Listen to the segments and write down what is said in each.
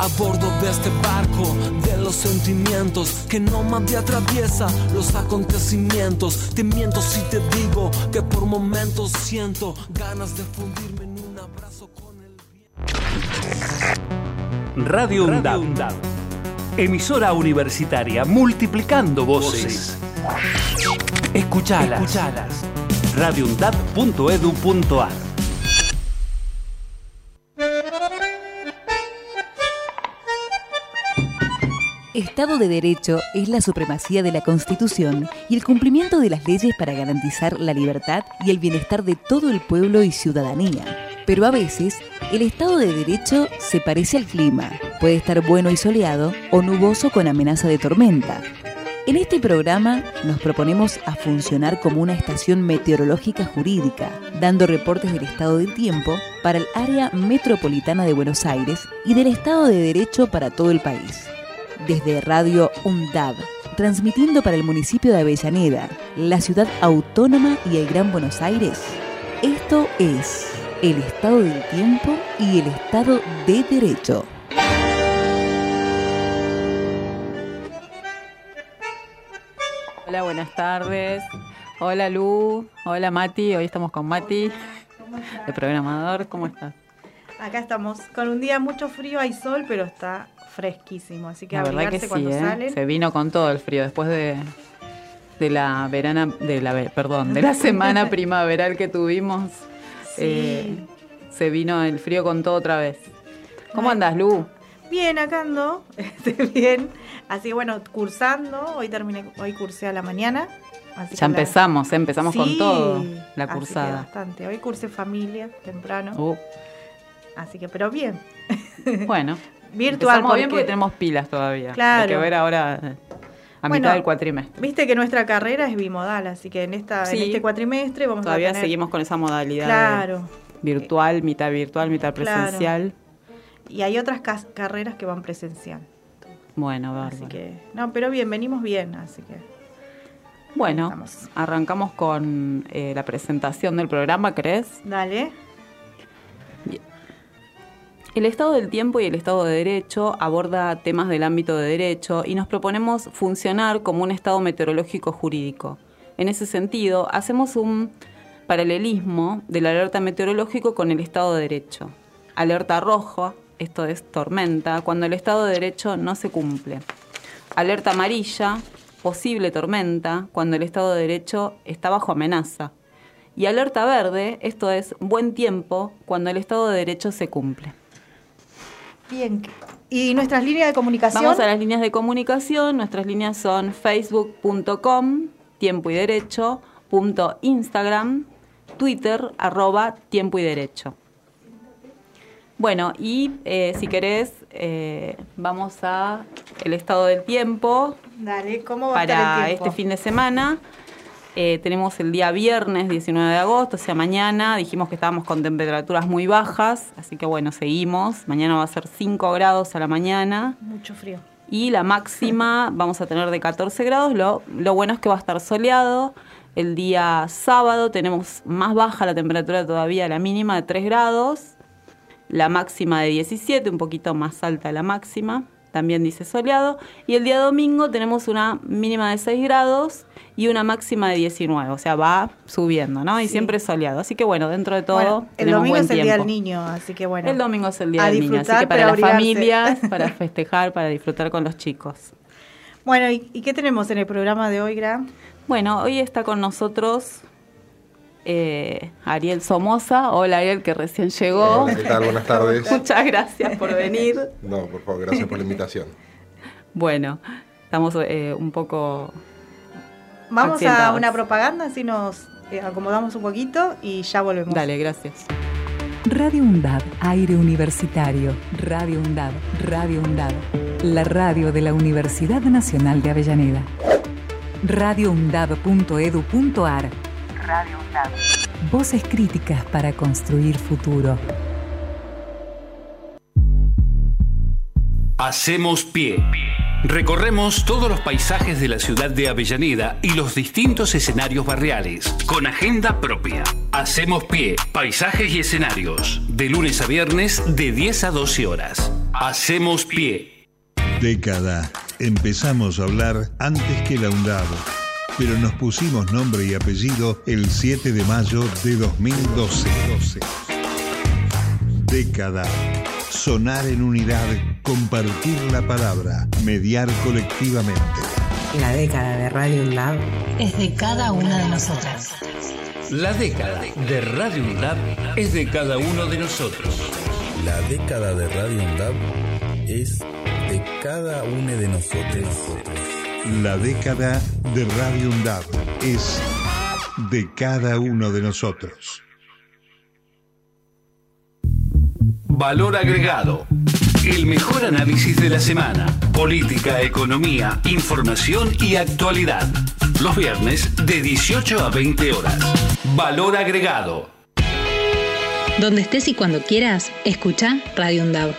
a bordo de este barco de los sentimientos que no me atraviesa los acontecimientos. Te miento si te digo que por momentos siento ganas de fundirme en un abrazo con el viento. Radio UNDAB. Emisora universitaria multiplicando voces. Escuchalas. Escuchalas. radioundab.edu.ar Estado de Derecho es la supremacía de la Constitución y el cumplimiento de las leyes para garantizar la libertad y el bienestar de todo el pueblo y ciudadanía. Pero a veces, el Estado de Derecho se parece al clima. Puede estar bueno y soleado o nuboso con amenaza de tormenta. En este programa nos proponemos a funcionar como una estación meteorológica jurídica, dando reportes del estado del tiempo para el área metropolitana de Buenos Aires y del Estado de Derecho para todo el país desde Radio UNDAB, transmitiendo para el municipio de Avellaneda, la ciudad autónoma y el Gran Buenos Aires. Esto es el estado del tiempo y el estado de derecho. Hola, buenas tardes. Hola Lu, hola Mati, hoy estamos con Mati, el programador, ¿cómo estás? Acá estamos con un día mucho frío, hay sol, pero está fresquísimo, así que la verdad que cuando sí, ¿eh? salen. Se vino con todo el frío después de, de la verana, de la perdón, de la semana primaveral que tuvimos. Eh, se vino el frío con todo otra vez. ¿Cómo andas, Lu? Bien, acá ando, este, bien. Así bueno, cursando, hoy terminé, hoy cursé a la mañana. ya empezamos, ¿eh? empezamos con todo la cursada. bastante. Hoy cursé familia temprano. Uh. Así que, pero bien. Bueno, virtual. Porque... bien porque tenemos pilas todavía. Claro. Hay que ver ahora eh, a mitad del cuatrimestre. Viste que nuestra carrera es bimodal, así que en esta en este cuatrimestre vamos todavía a tener... seguimos con esa modalidad. Claro. Virtual, mitad virtual, mitad presencial. Claro. Y hay otras carreras que van presencial. Bueno, bárbaro. Así que, no, pero bien, venimos bien, así que. Bueno, Estamos. arrancamos con eh, la presentación del programa, ¿crees? Dale. El Estado del Tiempo y el Estado de Derecho aborda temas del ámbito de derecho y nos proponemos funcionar como un Estado meteorológico jurídico. En ese sentido, hacemos un paralelismo del alerta meteorológico con el Estado de Derecho. Alerta roja, esto es tormenta, cuando el Estado de Derecho no se cumple. Alerta amarilla, posible tormenta, cuando el Estado de Derecho está bajo amenaza. Y alerta verde, esto es buen tiempo, cuando el Estado de Derecho se cumple. Bien. ¿Y nuestras líneas de comunicación? Vamos a las líneas de comunicación. Nuestras líneas son facebook.com, tiempo y derecho, punto Instagram, Twitter, arroba tiempo y derecho. Bueno, y eh, si querés, eh, vamos a el estado del tiempo. Dale, ¿cómo va para a estar el este fin de semana. Eh, tenemos el día viernes 19 de agosto, o sea, mañana dijimos que estábamos con temperaturas muy bajas, así que bueno, seguimos. Mañana va a ser 5 grados a la mañana. Mucho frío. Y la máxima vamos a tener de 14 grados. Lo, lo bueno es que va a estar soleado. El día sábado tenemos más baja la temperatura todavía, la mínima de 3 grados. La máxima de 17, un poquito más alta la máxima también dice soleado. Y el día domingo tenemos una mínima de 6 grados y una máxima de 19, o sea, va subiendo, ¿no? Y Sí. siempre soleado. Así que bueno, dentro de todo, Bueno, el domingo buen es el día del niño, así que bueno. El domingo es el día del niño, así que para las familias, para festejar, para disfrutar con los chicos. Bueno, ¿y, y qué tenemos en el programa de hoy, Gra? Bueno, hoy está con nosotros eh, Ariel Somoza. Hola Ariel, que recién llegó. Hola, ¿Qué tal? Buenas tardes. Muchas gracias por venir. No, por favor, gracias por la invitación. Bueno, estamos eh, un poco Vamos a una propaganda, así nos eh, acomodamos un poquito y ya volvemos. Dale, gracias. Radio UNDAB, aire universitario. Radio UNDAB, Radio UNDAB. La radio de la Universidad Nacional de Avellaneda. radioundab.edu.ar Radio UNDAB. Voces críticas para construir futuro. Hacemos pie. Recorremos todos los paisajes de la ciudad de Avellaneda y los distintos escenarios barriales, con agenda propia. Hacemos pie, paisajes y escenarios, de lunes a viernes de 10 a 12 horas. Hacemos pie. Década. Empezamos a hablar antes que la UNDAB, pero nos pusimos nombre y apellido el 7 de mayo de 2012. Década. Sonar en unidad, compartir la palabra, mediar colectivamente. La década de Radio Lab es de cada una de nosotras. La década de Radio UNDAB es de cada uno de nosotros. La década de Radio UNDAB es de cada uno de nosotros. La década de Radio UNDAB es de cada uno de nosotros. Valor agregado. El mejor análisis de la semana. Política, economía, información y actualidad. Los viernes de 18 a 20 horas. Valor agregado. Donde estés y cuando quieras, escucha Radio UNDAB.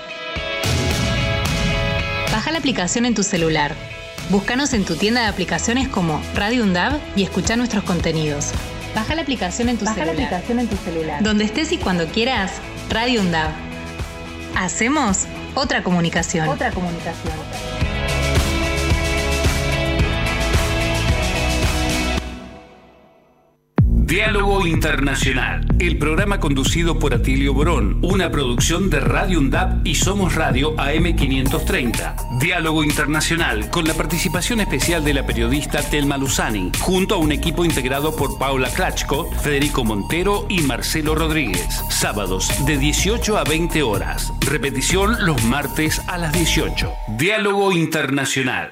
Baja la aplicación en tu celular. Búscanos en tu tienda de aplicaciones como Radio UNDAB y escucha nuestros contenidos. Baja la aplicación en tu Baja la celular. aplicación en tu celular. Donde estés y cuando quieras, Radio UNDAB. Hacemos otra comunicación. Otra comunicación. Diálogo Internacional, el programa conducido por Atilio Borón, una producción de Radio UNDAP y Somos Radio AM530. Diálogo Internacional, con la participación especial de la periodista Telma Luzani, junto a un equipo integrado por Paula Klachko, Federico Montero y Marcelo Rodríguez. Sábados de 18 a 20 horas. Repetición los martes a las 18. Diálogo Internacional.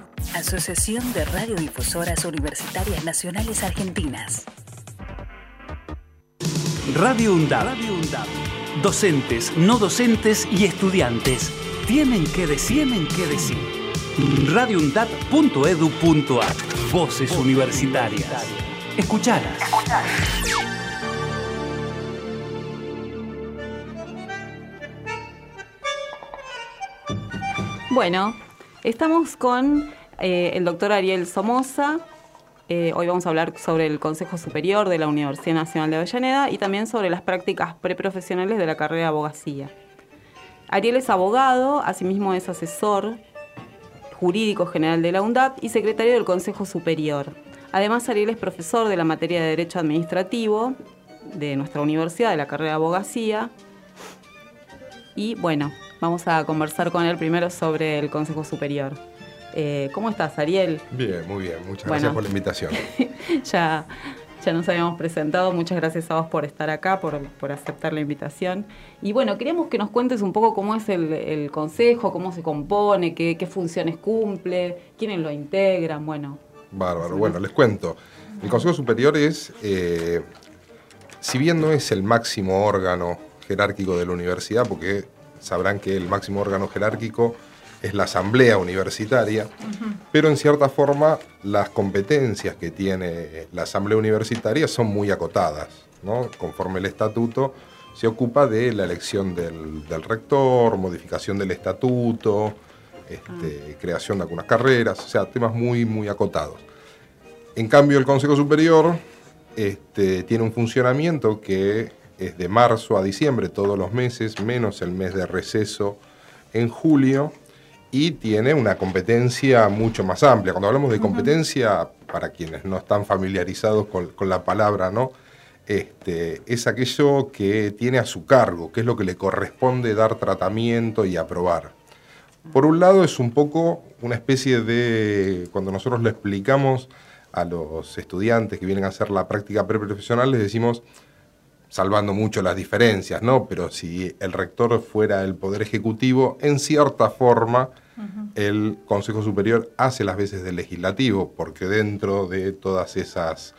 Asociación de Radiodifusoras Universitarias Nacionales Argentinas. Radio UNDAB. Docentes, no docentes y estudiantes tienen que decir, tienen que decir. radioundab.edu.ar Voces universitarias. Escuchalas. Bueno, estamos con eh, el doctor Ariel Somoza. Eh, hoy vamos a hablar sobre el Consejo Superior de la Universidad Nacional de Avellaneda y también sobre las prácticas preprofesionales de la carrera de abogacía. Ariel es abogado, asimismo es asesor jurídico general de la UNDAP y secretario del Consejo Superior. Además, Ariel es profesor de la materia de Derecho Administrativo de nuestra universidad, de la carrera de abogacía. Y bueno, vamos a conversar con él primero sobre el Consejo Superior. Eh, ¿Cómo estás, Ariel? Bien, muy bien. Muchas Bueno. gracias por la invitación. ya, ya nos habíamos presentado. Muchas gracias a vos por estar acá, por, por aceptar la invitación. Y bueno, queríamos que nos cuentes un poco cómo es el, el consejo, cómo se compone, qué, qué funciones cumple, quiénes lo integran, bueno. Bárbaro. Bueno, les cuento. El Consejo Superior es, eh, si bien no es el máximo órgano jerárquico de la universidad, porque sabrán que el máximo órgano jerárquico es la asamblea universitaria, pero en cierta forma las competencias que tiene la asamblea universitaria son muy acotadas, ¿no? Conforme el estatuto se ocupa de la elección del, del rector, modificación del estatuto, este, creación de algunas carreras, o sea, temas muy, muy acotados. En cambio, el Consejo Superior este, tiene un funcionamiento que es de marzo a diciembre todos los meses, menos el mes de receso en julio, y tiene una competencia mucho más amplia. Cuando hablamos de competencia, para quienes no están familiarizados con, con la palabra, ¿no? Este, es aquello que tiene a su cargo, que es lo que le corresponde dar tratamiento y aprobar. Por un lado es un poco una especie de, cuando nosotros le explicamos a los estudiantes que vienen a hacer la práctica preprofesional, les decimos, salvando mucho las diferencias, ¿no? Pero si el rector fuera el Poder Ejecutivo, en cierta forma el Consejo Superior hace las veces de legislativo, porque dentro de todas esas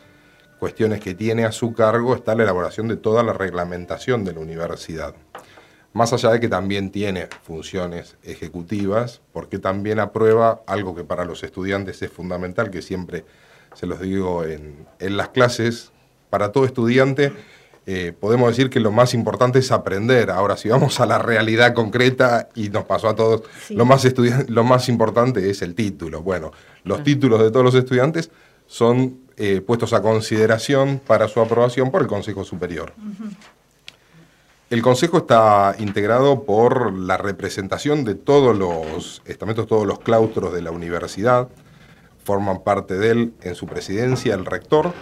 cuestiones que tiene a su cargo está la elaboración de toda la reglamentación de la universidad. más allá de que también tiene funciones ejecutivas, porque también aprueba algo que para los estudiantes es fundamental, que siempre se los digo en, en las clases, para todo estudiante eh, podemos decir que lo más importante es aprender. Ahora, si vamos a la realidad concreta, y nos pasó a todos, lo, más lo más importante es el título. Bueno, los títulos de todos los estudiantes son eh, puestos a consideración para su aprobación por el Consejo Superior. El Consejo está integrado por la representación de todos los estamentos, todos los claustros de la universidad, forman parte de él en su presidencia el rector,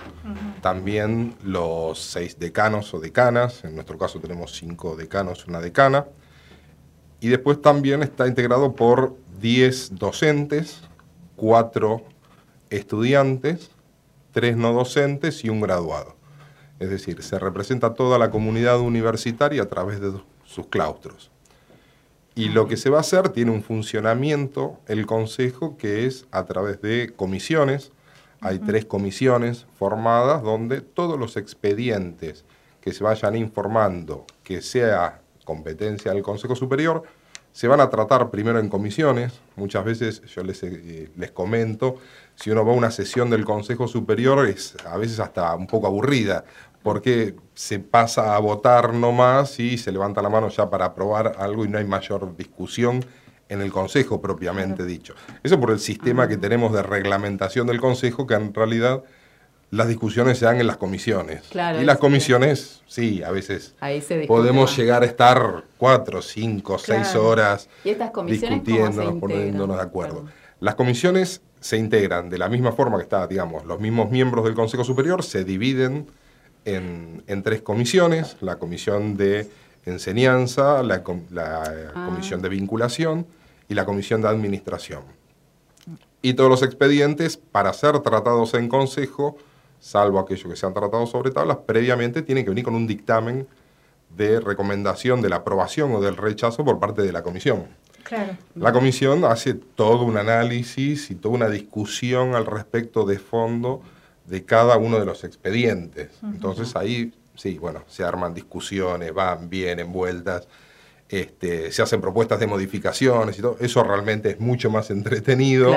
también los seis decanos o decanas, en nuestro caso tenemos cinco decanos, una decana, y después también está integrado por diez docentes, cuatro estudiantes, tres no docentes y un graduado. Es decir, se representa toda la comunidad universitaria a través de sus claustros. Y lo que se va a hacer tiene un funcionamiento, el Consejo, que es a través de comisiones. Hay tres comisiones formadas donde todos los expedientes que se vayan informando que sea competencia del Consejo Superior, se van a tratar primero en comisiones. Muchas veces yo les, eh, les comento, si uno va a una sesión del Consejo Superior es a veces hasta un poco aburrida, porque se pasa a votar nomás y se levanta la mano ya para aprobar algo y no hay mayor discusión en el Consejo propiamente dicho. Eso por el sistema que tenemos de reglamentación del Consejo, que en realidad las discusiones se dan en las comisiones. y las comisiones, sí, a veces podemos llegar a estar cuatro, cinco, seis horas discutiendo, poniéndonos de acuerdo. Las comisiones se integran de la misma forma que está, digamos, los mismos miembros del Consejo Superior se dividen en, tres comisiones, la comisión de enseñanza, la, ah. comisión de vinculación y la comisión de administración. Y todos los expedientes, para ser tratados en consejo, salvo aquellos que sean tratados sobre tablas, previamente tienen que venir con un dictamen de recomendación de la aprobación o del rechazo por parte de la comisión. La comisión hace todo un análisis y toda una discusión al respecto de fondo de cada uno de los expedientes. Entonces ahí, sí, bueno, se arman discusiones, van, vienen, vueltas, este, se hacen propuestas de modificaciones y todo. Eso realmente es mucho más entretenido.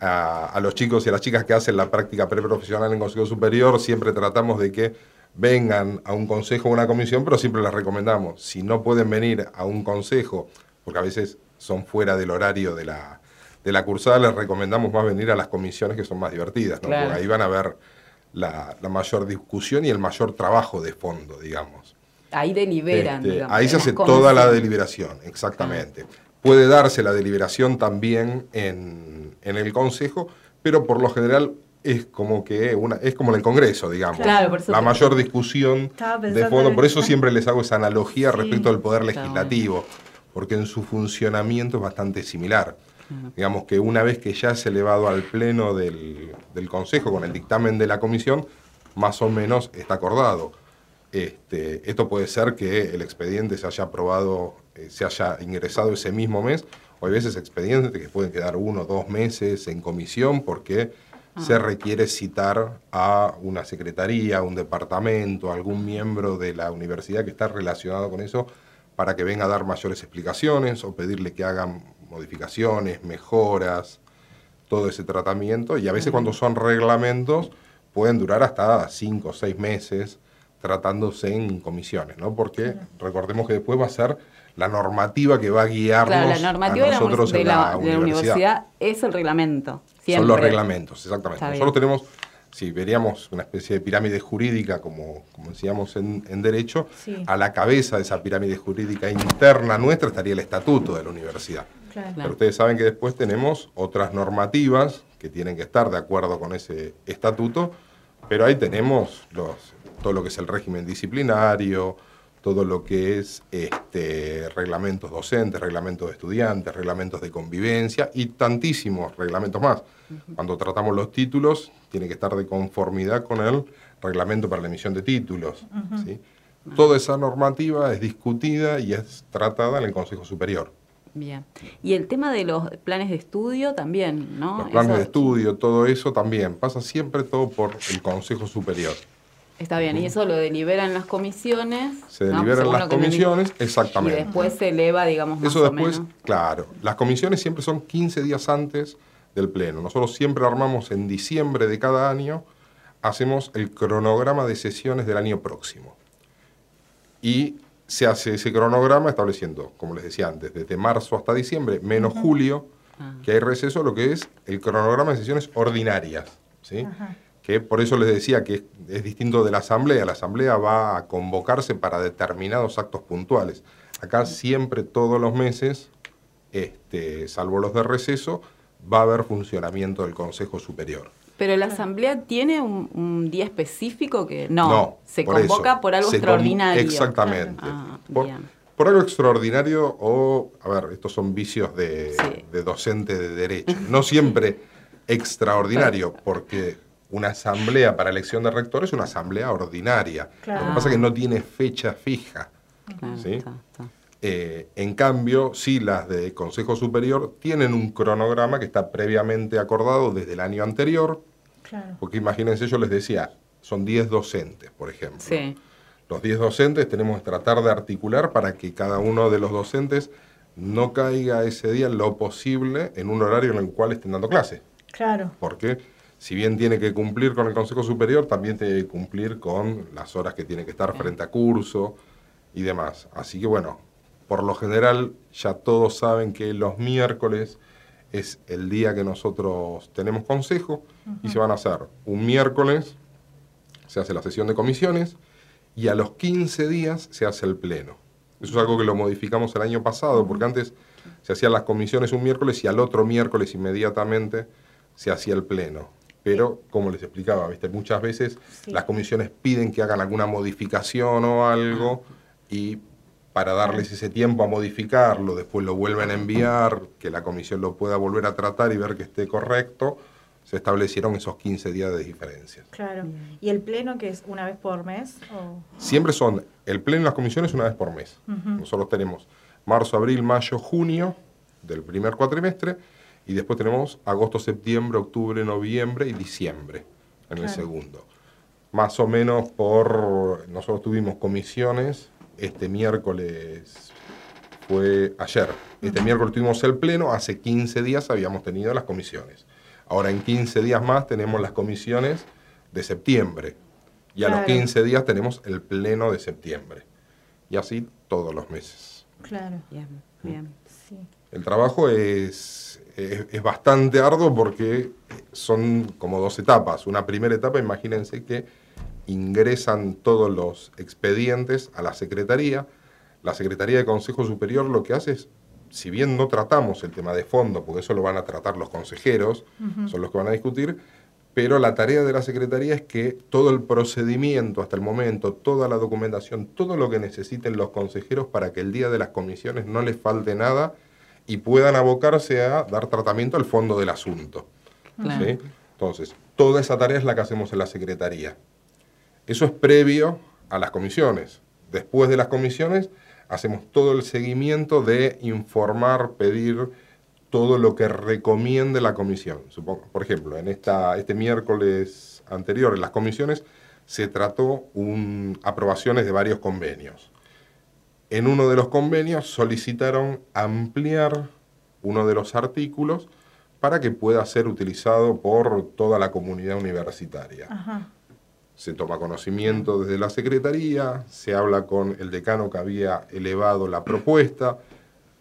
A, los chicos y a las chicas que hacen la práctica preprofesional en Consejo Superior, siempre tratamos de que vengan a un consejo o una comisión, pero siempre les recomendamos, si no pueden venir a un consejo, porque a veces son fuera del horario de la, de la cursada les recomendamos más venir a las comisiones que son más divertidas, ¿no? porque ahí van a ver la, mayor discusión y el mayor trabajo de fondo, digamos. Ahí deliberan. Este, ahí se hace toda la deliberación, exactamente. Puede darse la deliberación también en, el Consejo, pero por lo general es como que una, es como en el Congreso, digamos. la mayor discusión de fondo. Por eso siempre les hago esa analogía respecto al poder legislativo, porque en su funcionamiento es bastante similar. Digamos que una vez que ya es elevado al pleno del, Consejo con el dictamen de la comisión, más o menos está acordado. Este, esto puede ser que el expediente se haya aprobado, eh, se haya ingresado ese mismo mes, o hay veces expedientes que pueden quedar uno o dos meses en comisión porque ah. se requiere citar a una secretaría, a un departamento, a algún miembro de la universidad que está relacionado con eso para que venga a dar mayores explicaciones o pedirle que hagan modificaciones, mejoras, todo ese tratamiento. Y a veces cuando son reglamentos pueden durar hasta cinco o seis meses tratándose en comisiones, ¿no? Porque recordemos que después va a ser la normativa que va a guiarnos la normativa a nosotros de la, de la, universidad. es el reglamento. Son los reglamentos, exactamente. Nosotros tenemos, si veríamos una especie de pirámide jurídica, como, como decíamos en, Derecho, a la cabeza de esa pirámide jurídica interna nuestra estaría el estatuto de la universidad. Pero ustedes saben que después tenemos otras normativas que tienen que estar de acuerdo con ese estatuto, pero ahí tenemos los, todo lo que es el régimen disciplinario, todo lo que es este, reglamentos docentes, reglamentos de estudiantes, reglamentos de convivencia y tantísimos reglamentos más. Cuando tratamos los títulos, tiene que estar de conformidad con el reglamento para la emisión de títulos. Toda esa normativa es discutida y es tratada en el Consejo Superior. Bien. Y el tema de los planes de estudio también, ¿no? Los planes de estudio, todo eso también. Pasa siempre todo por el Consejo Superior. Está bien, y eso lo deliberan las comisiones. Se ¿no? deliberan las me comisiones, exactamente. Y después se eleva, digamos, más Eso o después, menos. claro, las comisiones siempre son 15 días antes del pleno. Nosotros siempre armamos en diciembre de cada año, hacemos el cronograma de sesiones del año próximo. Y se hace ese cronograma estableciendo, como les decía antes, desde marzo hasta diciembre, menos julio, que hay receso, lo que es el cronograma de sesiones ordinarias. ¿sí? que por eso les decía que es, es distinto de la asamblea. La asamblea va a convocarse para determinados actos puntuales. Acá siempre, todos los meses, este, salvo los de receso, va a haber funcionamiento del Consejo Superior. Pero la asamblea tiene un, un día específico que no, No, se por convoca eso. por algo Se con- extraordinario. Exactamente. Ah, Por, algo extraordinario o, a ver, estos son vicios de, de docente de derecho. No siempre extraordinario, porque una asamblea para elección de rector es una asamblea ordinaria. Claro. Lo que pasa es que no tiene fecha fija. ¿sí? Eh, en cambio, sí las de Consejo Superior tienen un cronograma que está previamente acordado desde el año anterior, Claro. porque imagínense, yo les decía, son 10 docentes, por ejemplo. Sí. Los 10 docentes tenemos que tratar de articular para que cada uno de los docentes no caiga ese día en lo posible en un horario en el cual estén dando clase. Claro. Porque si bien tiene que cumplir con el Consejo Superior, también tiene que cumplir con las horas que tiene que estar frente a curso y demás. Así que bueno, por lo general ya todos saben que los miércoles es el día que nosotros tenemos consejo y se van a hacer un miércoles, se hace la sesión de comisiones y a los 15 días se hace el pleno. Eso es algo que lo modificamos el año pasado, porque antes se hacían las comisiones un miércoles y al otro miércoles inmediatamente se hacía el pleno. Pero, como les explicaba, ¿viste? muchas veces Sí. las comisiones piden que hagan alguna modificación o algo y para darles ese tiempo a modificarlo, después lo vuelven a enviar, que la comisión lo pueda volver a tratar y ver que esté correcto, se establecieron esos 15 días de diferencia. Claro. ¿Y el pleno que es una vez por mes? o- Siempre son el pleno y las comisiones una vez por mes. Nosotros tenemos marzo, abril, mayo, junio del primer cuatrimestre y después tenemos agosto, septiembre, octubre, noviembre y diciembre en el segundo. Más o menos por, nosotros tuvimos comisiones, este miércoles fue ayer, este miércoles tuvimos el pleno, hace 15 días habíamos tenido las comisiones. Ahora en 15 días más tenemos las comisiones de septiembre y a los Claro. 15 días tenemos el pleno de septiembre. Y así todos los meses. Claro. Bien, bien. Sí. El trabajo es, es, es bastante arduo porque son como dos etapas. Una primera etapa, imagínense que ingresan todos los expedientes a la Secretaría. La Secretaría de Consejo Superior lo que hace es, si bien no tratamos el tema de fondo, porque eso lo van a tratar los consejeros, son los que van a discutir, pero la tarea de la Secretaría es que todo el procedimiento hasta el momento, toda la documentación, todo lo que necesiten los consejeros para que el día de las comisiones no les falte nada y puedan abocarse a dar tratamiento al fondo del asunto. Claro. ¿sí? Entonces, toda esa tarea es la que hacemos en la Secretaría. Eso es previo a las comisiones. Después de las comisiones, hacemos todo el seguimiento de informar, pedir todo lo que recomiende la comisión. Por ejemplo, en esta, este miércoles anterior, en las comisiones, se trató un, aprobaciones de varios convenios. En uno de los convenios solicitaron ampliar uno de los artículos para que pueda ser utilizado por toda la comunidad universitaria Ajá. Se toma conocimiento desde la Secretaría, se habla con el decano que había elevado la propuesta,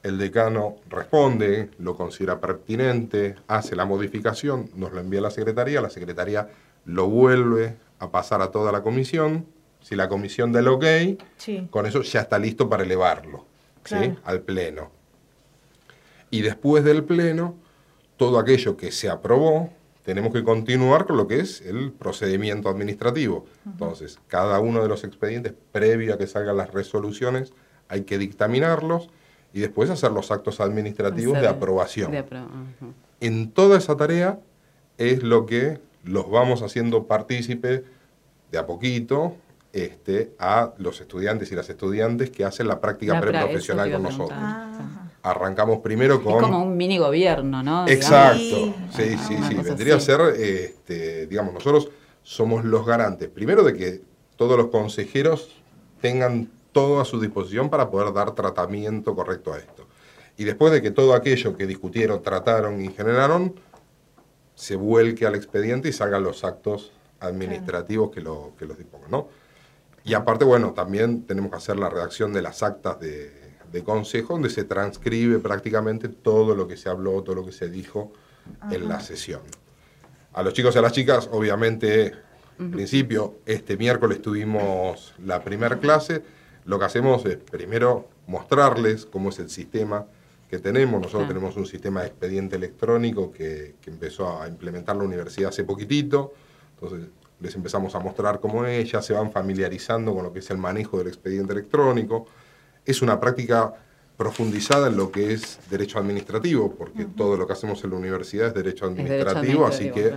el decano responde, lo considera pertinente, hace la modificación, nos lo envía a la Secretaría, la Secretaría lo vuelve a pasar a toda la comisión, si la comisión da el ok, Sí. con eso ya está listo para elevarlo ¿sí? Al Pleno. Y después del Pleno, todo aquello que se aprobó, tenemos que continuar con lo que es el procedimiento administrativo. Entonces, cada uno de los expedientes, previo a que salgan las resoluciones, hay que dictaminarlos y después hacer los actos administrativos de aprobación. de apro- ujú. En toda esa tarea es lo que los vamos haciendo partícipe de a poquito este, a los estudiantes y las estudiantes que hacen la práctica La preprofesional con nosotros. preguntar. Arrancamos primero con... Es como un mini gobierno, ¿no? Exacto, sí, sí, sí. Vendría así. a ser, este, digamos, nosotros somos los garantes, primero de que todos los consejeros tengan todo a su disposición para poder dar tratamiento correcto a esto. Y después de que todo aquello que discutieron, trataron y generaron, se vuelque al expediente y salgan los actos administrativos que, lo, que los dispongan, ¿no? Y aparte, bueno, también tenemos que hacer la redacción de las actas de, de consejo, donde se transcribe prácticamente todo lo que se habló, todo lo que se dijo en la sesión. A los chicos y a las chicas, obviamente, en principio, este miércoles tuvimos la primera clase. Lo que hacemos es primero mostrarles cómo es el sistema que tenemos. Nosotros tenemos un sistema de expediente electrónico que, que empezó a implementar la universidad hace poquitito. Entonces, les empezamos a mostrar cómo es, ya se van familiarizando con lo que es el manejo del expediente electrónico. Es una práctica profundizada en lo que es derecho administrativo, porque todo lo que hacemos en la universidad es derecho administrativo, así que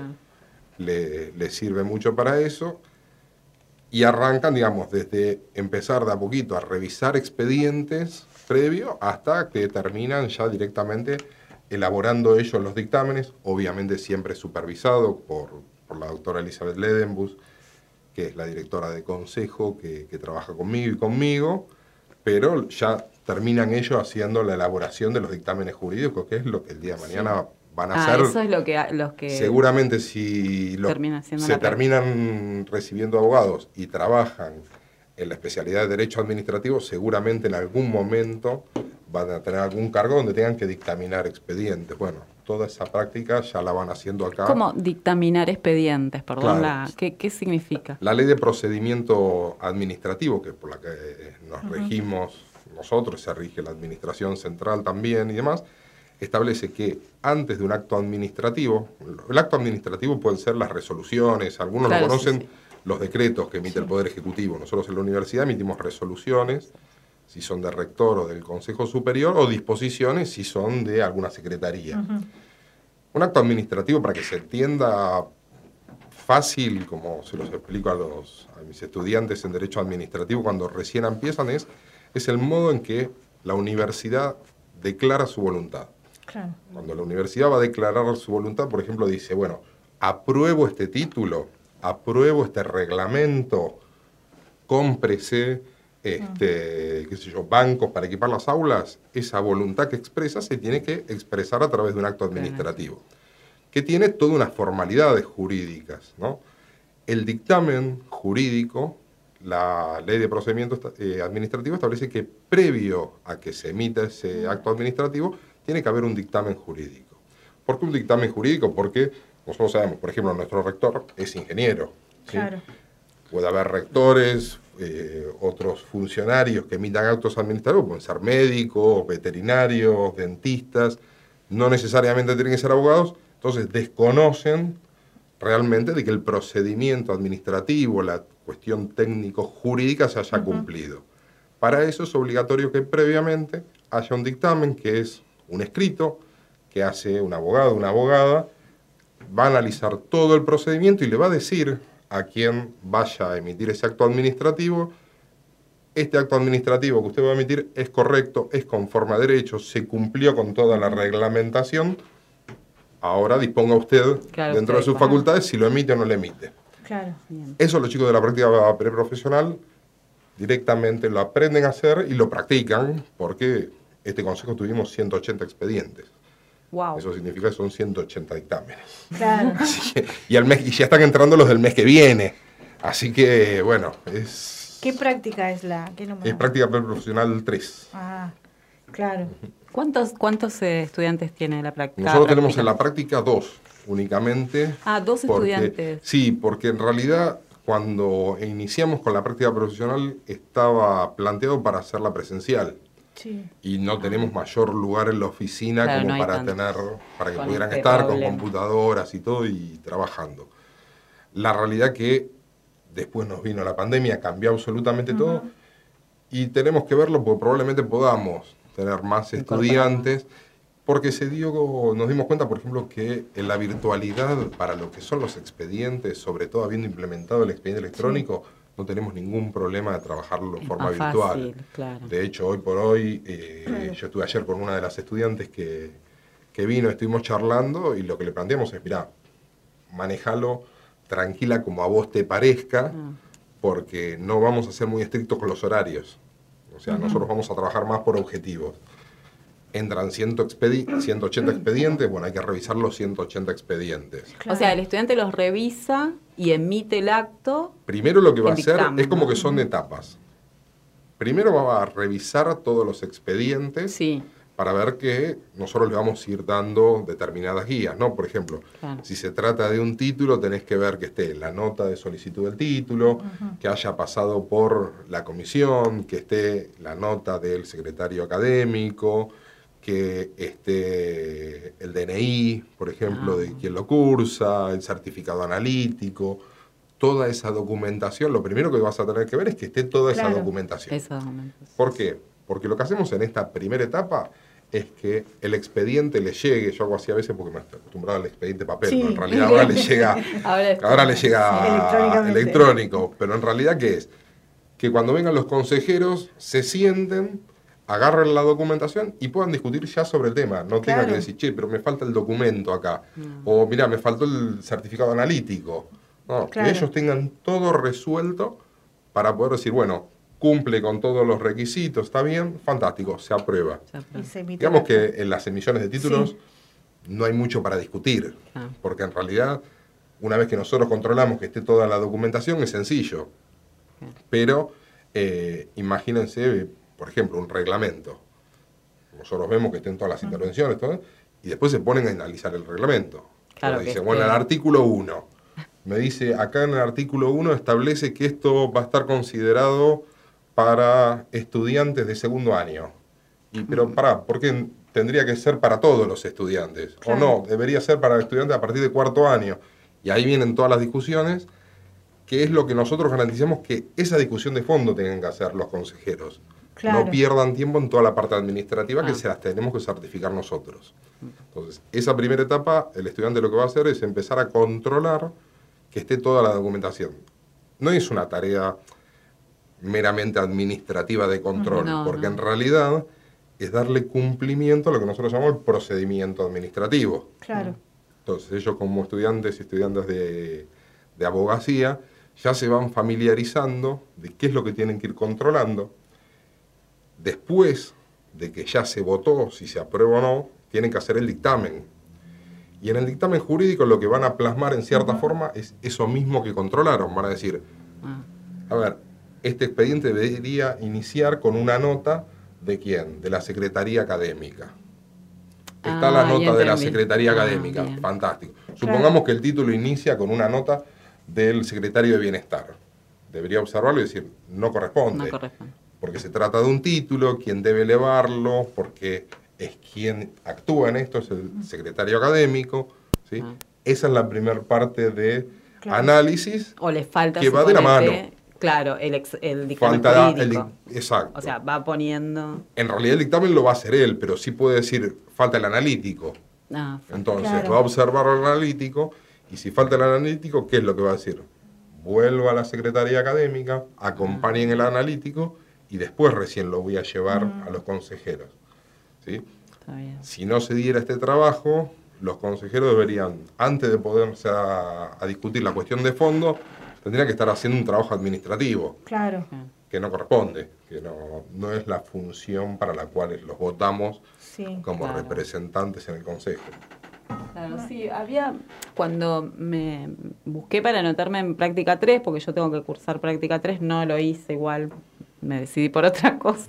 le, le sirve mucho para eso. Y arrancan, digamos, desde empezar de a poquito a revisar expedientes previo hasta que terminan ya directamente elaborando ellos los dictámenes, obviamente siempre supervisado por, por la doctora Elizabeth Ledenbus, que es la directora de consejo que, que trabaja conmigo y conmigo, pero ya terminan ellos haciendo la elaboración de los dictámenes jurídicos, que es lo que el día de mañana van a Ah, hacer. eso es lo que, los que Seguramente si se terminan recibiendo abogados y trabajan en la especialidad de Derecho Administrativo, seguramente en algún momento van a tener algún cargo donde tengan que dictaminar expedientes. Bueno, toda esa práctica ya la van haciendo acá. ¿Cómo dictaminar expedientes? Perdón, Claro. la- ¿qué, ¿qué significa? La ley de procedimiento administrativo, que por la que nos Ujú. regimos nosotros, se rige la administración central también y demás, establece que antes de un acto administrativo, el acto administrativo pueden ser las resoluciones, algunos Claro, lo conocen, sí. los decretos que emite el Poder Ejecutivo. Nosotros en la universidad emitimos resoluciones, si son de rector o del Consejo Superior, o disposiciones si son de alguna secretaría. Un acto administrativo, para que se entienda fácil, como se los explico a, los, a mis estudiantes en Derecho Administrativo cuando recién empiezan, es, es el modo en que la universidad declara su voluntad. Claro. Cuando la universidad va a declarar su voluntad, por ejemplo, dice, bueno, apruebo este título, apruebo este reglamento, cómprese este, qué sé yo, bancos para equipar las aulas, esa voluntad que expresa se tiene que expresar a través de un acto administrativo, que tiene todas unas formalidades jurídicas. ¿no? El dictamen jurídico, la ley de procedimiento eh, administrativo establece que previo a que se emita ese acto administrativo, tiene que haber un dictamen jurídico. ¿Por qué un dictamen jurídico? Porque nosotros sabemos, por ejemplo, nuestro rector es ingeniero. ¿sí? Claro. Puede haber rectores, eh, otros funcionarios que emitan actos administrativos, pueden ser médicos, veterinarios, dentistas, no necesariamente tienen que ser abogados, entonces desconocen realmente de que el procedimiento administrativo, la cuestión técnico-jurídica se haya cumplido. Para eso es obligatorio que previamente haya un dictamen que es un escrito que hace un abogado, una abogada, va a analizar todo el procedimiento y le va a decir a quien vaya a emitir ese acto administrativo, este acto administrativo que usted va a emitir es correcto, es conforme a derecho, se cumplió con toda la reglamentación, ahora disponga usted Claro, dentro de sus facultades si lo emite o no lo emite. Claro. Eso los chicos de la práctica preprofesional directamente lo aprenden a hacer y lo practican porque este consejo tuvimos 180 expedientes. Wow. Eso significa que son 180 dictámenes. Claro. Así que- y, al mes, y ya están entrando los del mes que viene. Así que, bueno, es, ¿Qué práctica es la? ¿Qué número? es práctica preprofesional 3. Ah, claro. ¿Cuántos, cuántos eh, estudiantes tiene la práctica? Nosotros tenemos en la práctica dos únicamente. Ah, dos porque- estudiantes. Sí, porque en realidad cuando iniciamos con la práctica profesional estaba planteado para hacerla presencial Sí. y no tenemos mayor lugar en la oficina Claro, como no para tanto. tener, para que Con pudieran este estar con computadoras y todo y trabajando. La realidad que después nos vino la pandemia, cambió absolutamente todo y tenemos que verlo porque probablemente podamos tener más estudiantes porque se dio, nos dimos cuenta, por ejemplo, que en la virtualidad para lo que son los expedientes, sobre todo habiendo implementado el expediente electrónico, no tenemos ningún problema de trabajarlo en forma virtual. claro. De hecho, hoy por hoy, eh, yo estuve ayer con una de las estudiantes que, que vino, estuvimos charlando y lo que le planteamos es, mira, manejalo tranquila como a vos te parezca, porque no vamos a ser muy estrictos con los horarios. O sea, nosotros vamos a trabajar más por objetivos. Entran 100 expedi- 180 expedientes, bueno, hay que revisar los 180 expedientes. O sea, el estudiante los revisa y emite el acto. Primero lo que va a hacer dictamen, es como ¿no? que son etapas. Primero va a revisar todos los expedientes para ver que nosotros le vamos a ir dando determinadas guías, ¿no? Por ejemplo, Claro. si se trata de un título, tenés que ver que esté la nota de solicitud del título, que haya pasado por la comisión, que esté la nota del secretario académico, que esté el DNI, por ejemplo, de quien lo cursa, el certificado analítico, toda esa documentación, lo primero que vas a tener que ver es que esté toda esa documentación. Esa. ¿Por qué? Porque lo que hacemos en esta primera etapa es que el expediente le llegue, yo hago así a veces porque me estoy acostumbrado al expediente papel, Sí. pero en realidad ahora le llega, Ahora le llega electrónico, pero en realidad ¿qué es? Que cuando vengan los consejeros se sienten, agarren la documentación y puedan discutir ya sobre el tema, no tengan que decir, che, pero me falta el documento acá, o mira, me faltó el certificado analítico. No, Claro. que ellos tengan todo resuelto para poder decir, bueno, cumple con todos los requisitos, está bien, fantástico, se aprueba. Se Digamos que en las emisiones de títulos Sí. no hay mucho para discutir, Ah. porque en realidad, una vez que nosotros controlamos que esté toda la documentación, es sencillo. Pero eh, imagínense, por ejemplo, un reglamento. Nosotros vemos que estén todas las intervenciones, todo, y después se ponen a analizar el reglamento. Claro que dice, bueno, el artículo 1. Me dice, acá en el artículo 1 establece que esto va a estar considerado para estudiantes de segundo año. Y, pero pará, ¿por qué tendría que ser para todos los estudiantes? O no, debería ser para estudiantes a partir de cuarto año. Y ahí vienen todas las discusiones, que es lo que nosotros garantizamos que esa discusión de fondo tengan que hacer los consejeros. Claro. No pierdan tiempo en toda la parte administrativa que Ah. se las tenemos que certificar nosotros. Entonces, esa primera etapa, el estudiante lo que va a hacer es empezar a controlar que esté toda la documentación. No es una tarea meramente administrativa de control, No, porque no. en realidad es darle cumplimiento a lo que nosotros llamamos el procedimiento administrativo. Claro. Entonces ellos como estudiantes y estudiantes de, de abogacía ya se van familiarizando de qué es lo que tienen que ir controlando. Después de que ya se votó, si se aprueba o no, tienen que hacer el dictamen. Y en el dictamen jurídico lo que van a plasmar en cierta forma es eso mismo que controlaron. Van a decir, a ver, este expediente debería iniciar con una nota de quién? De la Secretaría Académica. Está Ah, la ya nota de la. Secretaría Ah, Académica. Fantástico. Supongamos que el título inicia con una nota del Secretario de Bienestar. Debería observarlo y decir, no corresponde. No corresponde. Porque se trata de un título, quien debe elevarlo, porque es quien actúa en esto, es el secretario académico. ¿sí? Esa es la primera parte de Claro. análisis O le falta. que va de la mano. Claro, el, ex- el dictamen jurídico. exacto. O sea, va poniendo. En realidad el dictamen lo va a hacer él, pero sí puede decir, falta el analítico. Ah, Entonces Claro. va a observar al analítico y si falta el analítico, ¿qué es lo que va a decir? Vuelvo a la secretaría académica, acompañen el analítico y después recién lo voy a llevar Mm. a los consejeros. ¿sí? está bien. Si no se diera este trabajo, los consejeros deberían, antes de poderse a, a discutir la cuestión de fondo, tendrían que estar haciendo un trabajo administrativo Claro. que no corresponde, que no, no es la función para la cual los votamos Sí. como Claro. representantes en el Consejo. Claro, sí, había, cuando me busqué para anotarme en práctica 3, porque yo tengo que cursar práctica 3, no lo hice igual, me decidí por otra cosa,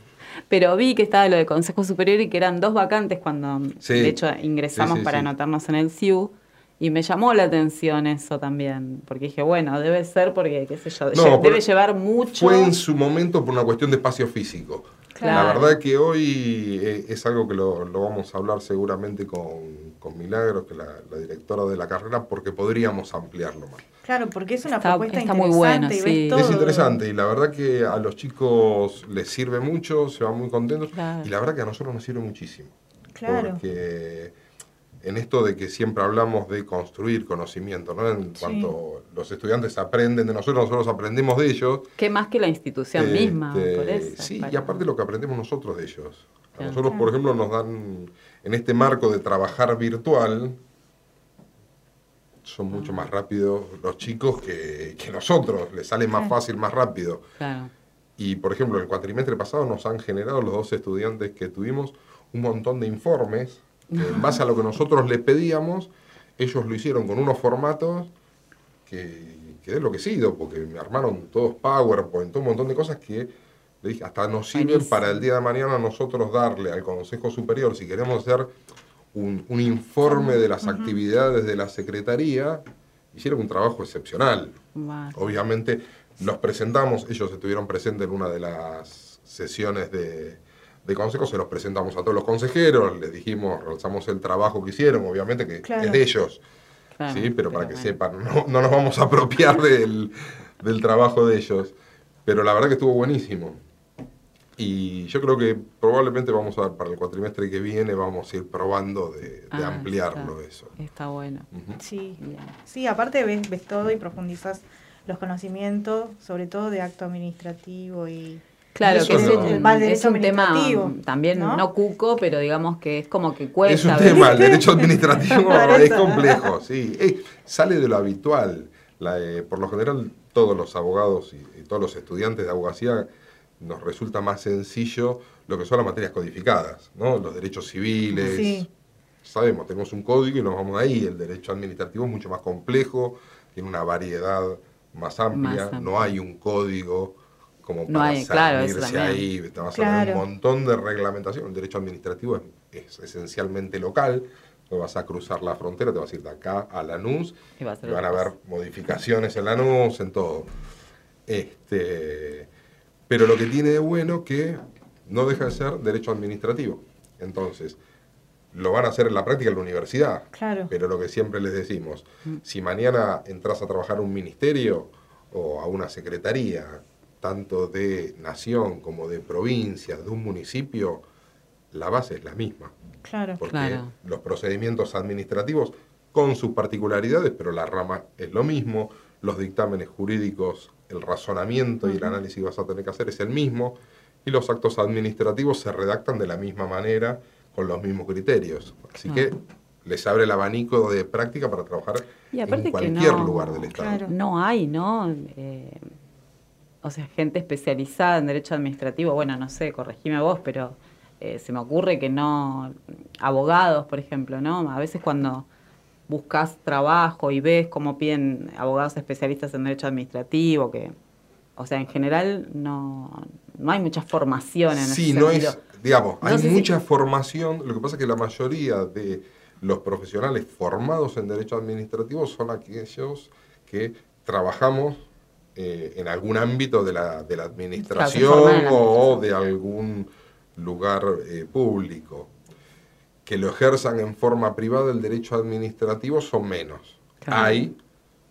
pero vi que estaba lo de Consejo Superior y que eran dos vacantes cuando, Sí. de hecho, ingresamos Sí, sí, para anotarnos en el CIU, y me llamó la atención eso también, porque dije, bueno, debe ser porque, qué sé yo, No, lle- pero debe llevar mucho... Fue en su momento por una cuestión de espacio físico. Claro. La verdad que hoy eh, es algo que lo, lo vamos a hablar seguramente con, con Milagros, que es la, la directora de la carrera, porque podríamos ampliarlo más. Claro, porque es una Está- propuesta está muy interesante y sí. ves todo. Es interesante y la verdad que a los chicos les sirve mucho, se van muy contentos Claro. y la verdad que a nosotros nos sirve muchísimo. Claro. Porque en esto de que siempre hablamos de construir conocimiento, ¿no? En Sí. cuanto los estudiantes aprenden de nosotros, nosotros aprendemos de ellos. ¿Qué más que la institución Este, misma? Por eso, sí, para- y aparte lo que aprendemos nosotros de ellos. A nosotros, por ejemplo, nos dan, en este marco de trabajar virtual, son mucho más rápidos los chicos que, que nosotros, les sale más fácil, más rápido. Claro. Y por ejemplo, el cuatrimestre pasado nos han generado los dos estudiantes que tuvimos un montón de informes que en base a lo que nosotros les pedíamos, ellos lo hicieron con unos formatos que quedé enloquecido porque me armaron todos PowerPoint, un montón de cosas que hasta nos sirven Buenísimo. para el día de mañana nosotros darle al Consejo Superior, si queremos hacer un, un informe de las actividades de la Secretaría, hicieron un trabajo excepcional. Obviamente los presentamos, ellos estuvieron presentes en una de las sesiones de, de consejo, se los presentamos a todos los consejeros, les dijimos, realizamos el trabajo que hicieron, obviamente que Claro. es de ellos, Claro, ¿sí? pero para que sepan, no, no nos vamos a apropiar del, del trabajo de ellos, pero la verdad que estuvo buenísimo. Y yo creo que probablemente vamos a, para el cuatrimestre que viene, vamos a ir probando de, de Ah, ampliarlo está. eso. Está bueno. Sí. Bien. Sí, aparte ves, ves todo y profundizas los conocimientos, sobre todo de acto administrativo y... Claro, que es, no. un- El mal es derecho un tema también ¿no? ¿no? cuco, pero digamos que es como que cuesta. Es un ¿ves? tema, el derecho administrativo es complejo, sí. Eh, sale de lo habitual. La, eh, por lo general, todos los abogados y, y todos los estudiantes de abogacía nos resulta más sencillo lo que son las materias codificadas, ¿no? Los derechos civiles. Sí. Sabemos, tenemos un código y nos vamos ahí. El derecho administrativo es mucho más complejo, tiene una variedad más amplia. Más amplia. No hay un código como No para hay, claro, cernirse también. ahí. Te vas a ver Claro. un montón de reglamentación. El derecho administrativo es, es esencialmente local. Te vas a cruzar la frontera, te vas a ir de acá a Lanús Y va a ser y van a haber modificaciones en Lanús, en todo. Este, pero lo que tiene de bueno que no deja de ser derecho administrativo. Entonces, lo van a hacer en la práctica en la universidad. Claro. Pero lo que siempre les decimos, si mañana entras a trabajar a un ministerio o a una secretaría, tanto de nación como de provincia, de un municipio, la base es la misma. Claro. Porque Claro. los procedimientos administrativos con sus particularidades, pero la rama es lo mismo, los dictámenes jurídicos, el razonamiento y el análisis que vas a tener que hacer es el mismo, y los actos administrativos se redactan de la misma manera, con los mismos criterios. Así que les abre el abanico de práctica para trabajar Y en que cualquier no- lugar del Estado. Claro. No hay, ¿no? Eh, o sea, gente especializada en derecho administrativo, bueno, no sé, corregime vos, pero eh, se me ocurre que no, abogados, por ejemplo, ¿no? A veces cuando buscas trabajo y ves cómo piden abogados especialistas en derecho administrativo, que, o sea, en general no, no hay mucha formación en Sí, ese no sentido. es, digamos, No hay si- mucha formación, lo que pasa es que la mayoría de los profesionales formados en derecho administrativo son aquellos que trabajamos eh, en algún ámbito de la, de la administración la o de algún lugar eh, público. Que lo ejerzan en forma privada el derecho administrativo son menos. Claro. Hay,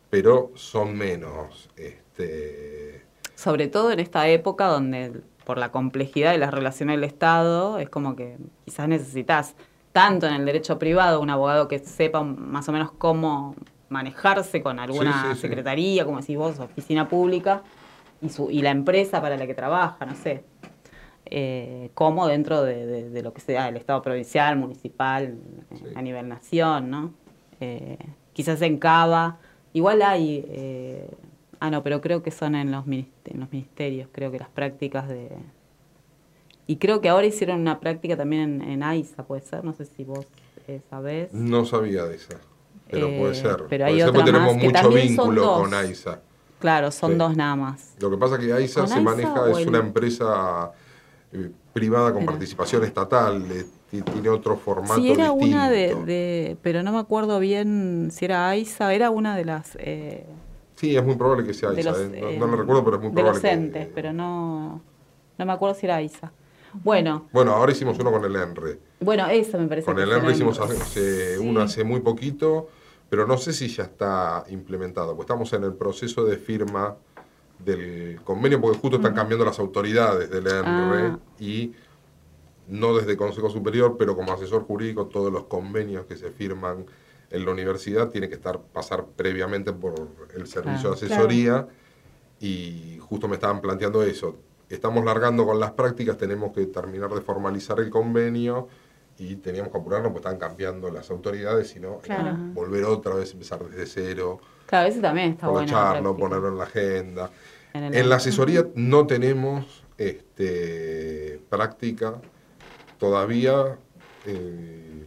pero son menos. Este, Sobre todo en esta época donde por la complejidad de las relaciones del Estado es como que quizás necesitas tanto en el derecho privado un abogado que sepa más o menos cómo manejarse con alguna Sí, sí, sí. secretaría, como decís vos, oficina pública, y, su, y la empresa para la que trabaja, no sé, eh, como dentro de, de- de lo que sea el Estado provincial, municipal, a nivel nación, ¿no? Eh, quizás en Cava, igual hay... eh, ah, no, pero creo que son en los, en los ministerios, creo que las prácticas de... Y creo que ahora hicieron una práctica también en, en AISA, puede ser, no sé si vos eh, sabés. No sabía de esa, pero Eh, puede ser. pero hay ser otra porque tenemos más que mucho son vínculo dos. con AISA. Claro, son Sí. dos nada más. Lo que pasa es que AISA ¿Con se AISA maneja, es el- una empresa eh, privada con Era. participación estatal, eh, ti- tiene otro formato Sí, era distinto. una de, de- Pero no me acuerdo bien si era AISA, era una de las... eh, Sí, es muy probable que sea de AISA, los, eh, no, eh, no lo recuerdo, pero es muy de probable que... entes, pero no, no me acuerdo si era AISA. Bueno, Bueno, ahora hicimos uno con el ENRE. bueno, eso me parece Con el ENRE hicimos hace, uno hace muy poquito, pero no sé si ya está implementado, pues estamos en el proceso de firma del convenio, porque justo están cambiando las autoridades del ENRE Ah. y no desde Consejo Superior, pero como asesor jurídico, todos los convenios que se firman en la universidad tienen que estar pasar previamente por el servicio Claro. de asesoría y justo me estaban planteando eso. Estamos largando con las prácticas, tenemos que terminar de formalizar el convenio y teníamos que apurarnos porque estaban cambiando las autoridades, sino Claro. volver otra vez, empezar desde cero, Claro, eso también está bueno. aprovecharlo, práctica. ponerlo en la agenda. En la asesoría no tenemos este, práctica todavía. eh,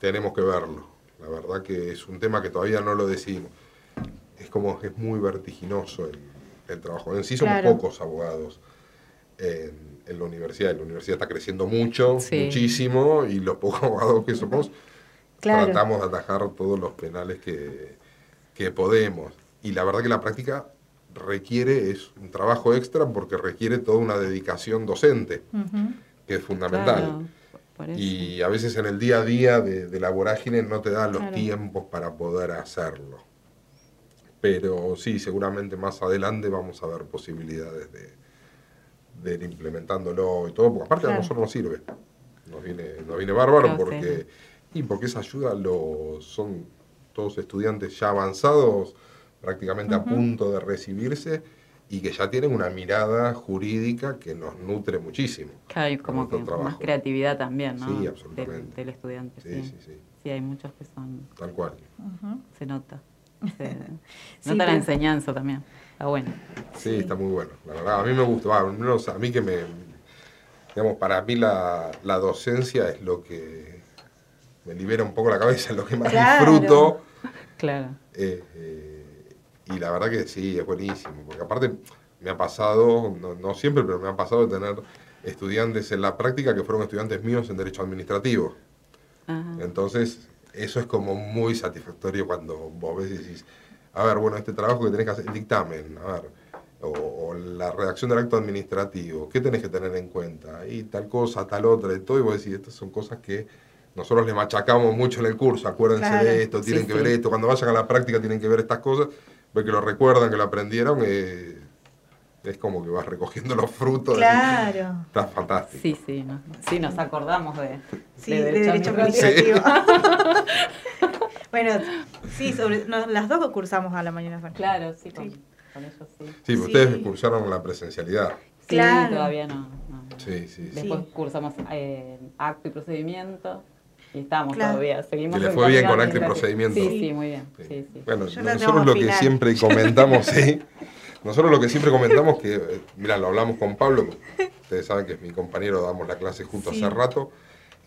tenemos que verlo. La verdad que es un tema que todavía no lo decidimos. Es como es muy vertiginoso el, el trabajo. En sí somos Claro. pocos abogados en, en la universidad. La universidad está creciendo mucho, Sí. muchísimo, y los pocos abogados que somos Claro. tratamos de atajar todos los penales que, que podemos. Y la verdad que la práctica requiere, es un trabajo extra porque requiere toda una dedicación docente, que es fundamental. Claro. Y a veces en el día a día de, de la vorágine no te dan los Claro. tiempos para poder hacerlo. Pero sí, seguramente más adelante vamos a ver posibilidades de, de ir implementándolo y todo, porque aparte a Claro. nosotros nos sirve. Nos viene, nos viene bárbaro Claro, porque, y porque esa ayuda los, son todos estudiantes ya avanzados, prácticamente a punto de recibirse y que ya tienen una mirada jurídica que nos nutre muchísimo. Claro, y como que más creatividad también, ¿no? Sí, absolutamente. Del, estudiante, Sí, sí. sí, sí. Sí, hay muchos que son... Tal cual. Se nota. Se Sí, nota la enseñanza también. Está bueno. Sí, está muy bueno. La verdad, a mí me gusta. a mí que me. Digamos, para mí la, la docencia es lo que me libera un poco la cabeza, es lo que más Claro. disfruto. Claro. Eh, eh, y la verdad que sí, es buenísimo. Porque aparte me ha pasado, no, no siempre, pero me ha pasado de tener estudiantes en la práctica que fueron estudiantes míos en Derecho Administrativo. Ajá. Entonces, eso es como muy satisfactorio cuando vos ves y decís, a ver, bueno, este trabajo que tenés que hacer, el dictamen, a ver, o, o la redacción del acto administrativo, ¿qué tenés que tener en cuenta? Y tal cosa, tal otra, y todo, y vos decís, estas son cosas que nosotros le machacamos mucho en el curso, acuérdense Claro, de esto, tienen sí, que sí. ver esto, cuando vayan a la práctica tienen que ver estas cosas, ver que lo recuerdan, que lo aprendieron, eh, es como que vas recogiendo los frutos. Claro. Está fantástico. Sí, sí, no- sí, nos acordamos de, Sí, de derecho administrativo. administrativo. bueno, sí, sobre, no, las dos cursamos a la mañana. Claro, sí, con, con ellos sí. Sí, Sí. ustedes cursaron la presencialidad. Sí, Claro. todavía no. no. Sí, sí, sí. Después Sí. cursamos eh, acto y procedimiento y estamos Claro. todavía. Seguimos Que le fue bien con acto y procedimiento. Sí, sí, muy bien. Sí. Sí, sí. Bueno, Yo nosotros lo que siempre comentamos, sí. Nosotros lo que siempre comentamos, que, eh, mira, lo hablamos con Pablo, ustedes saben que es mi compañero, damos la clase juntos Sí. hace rato.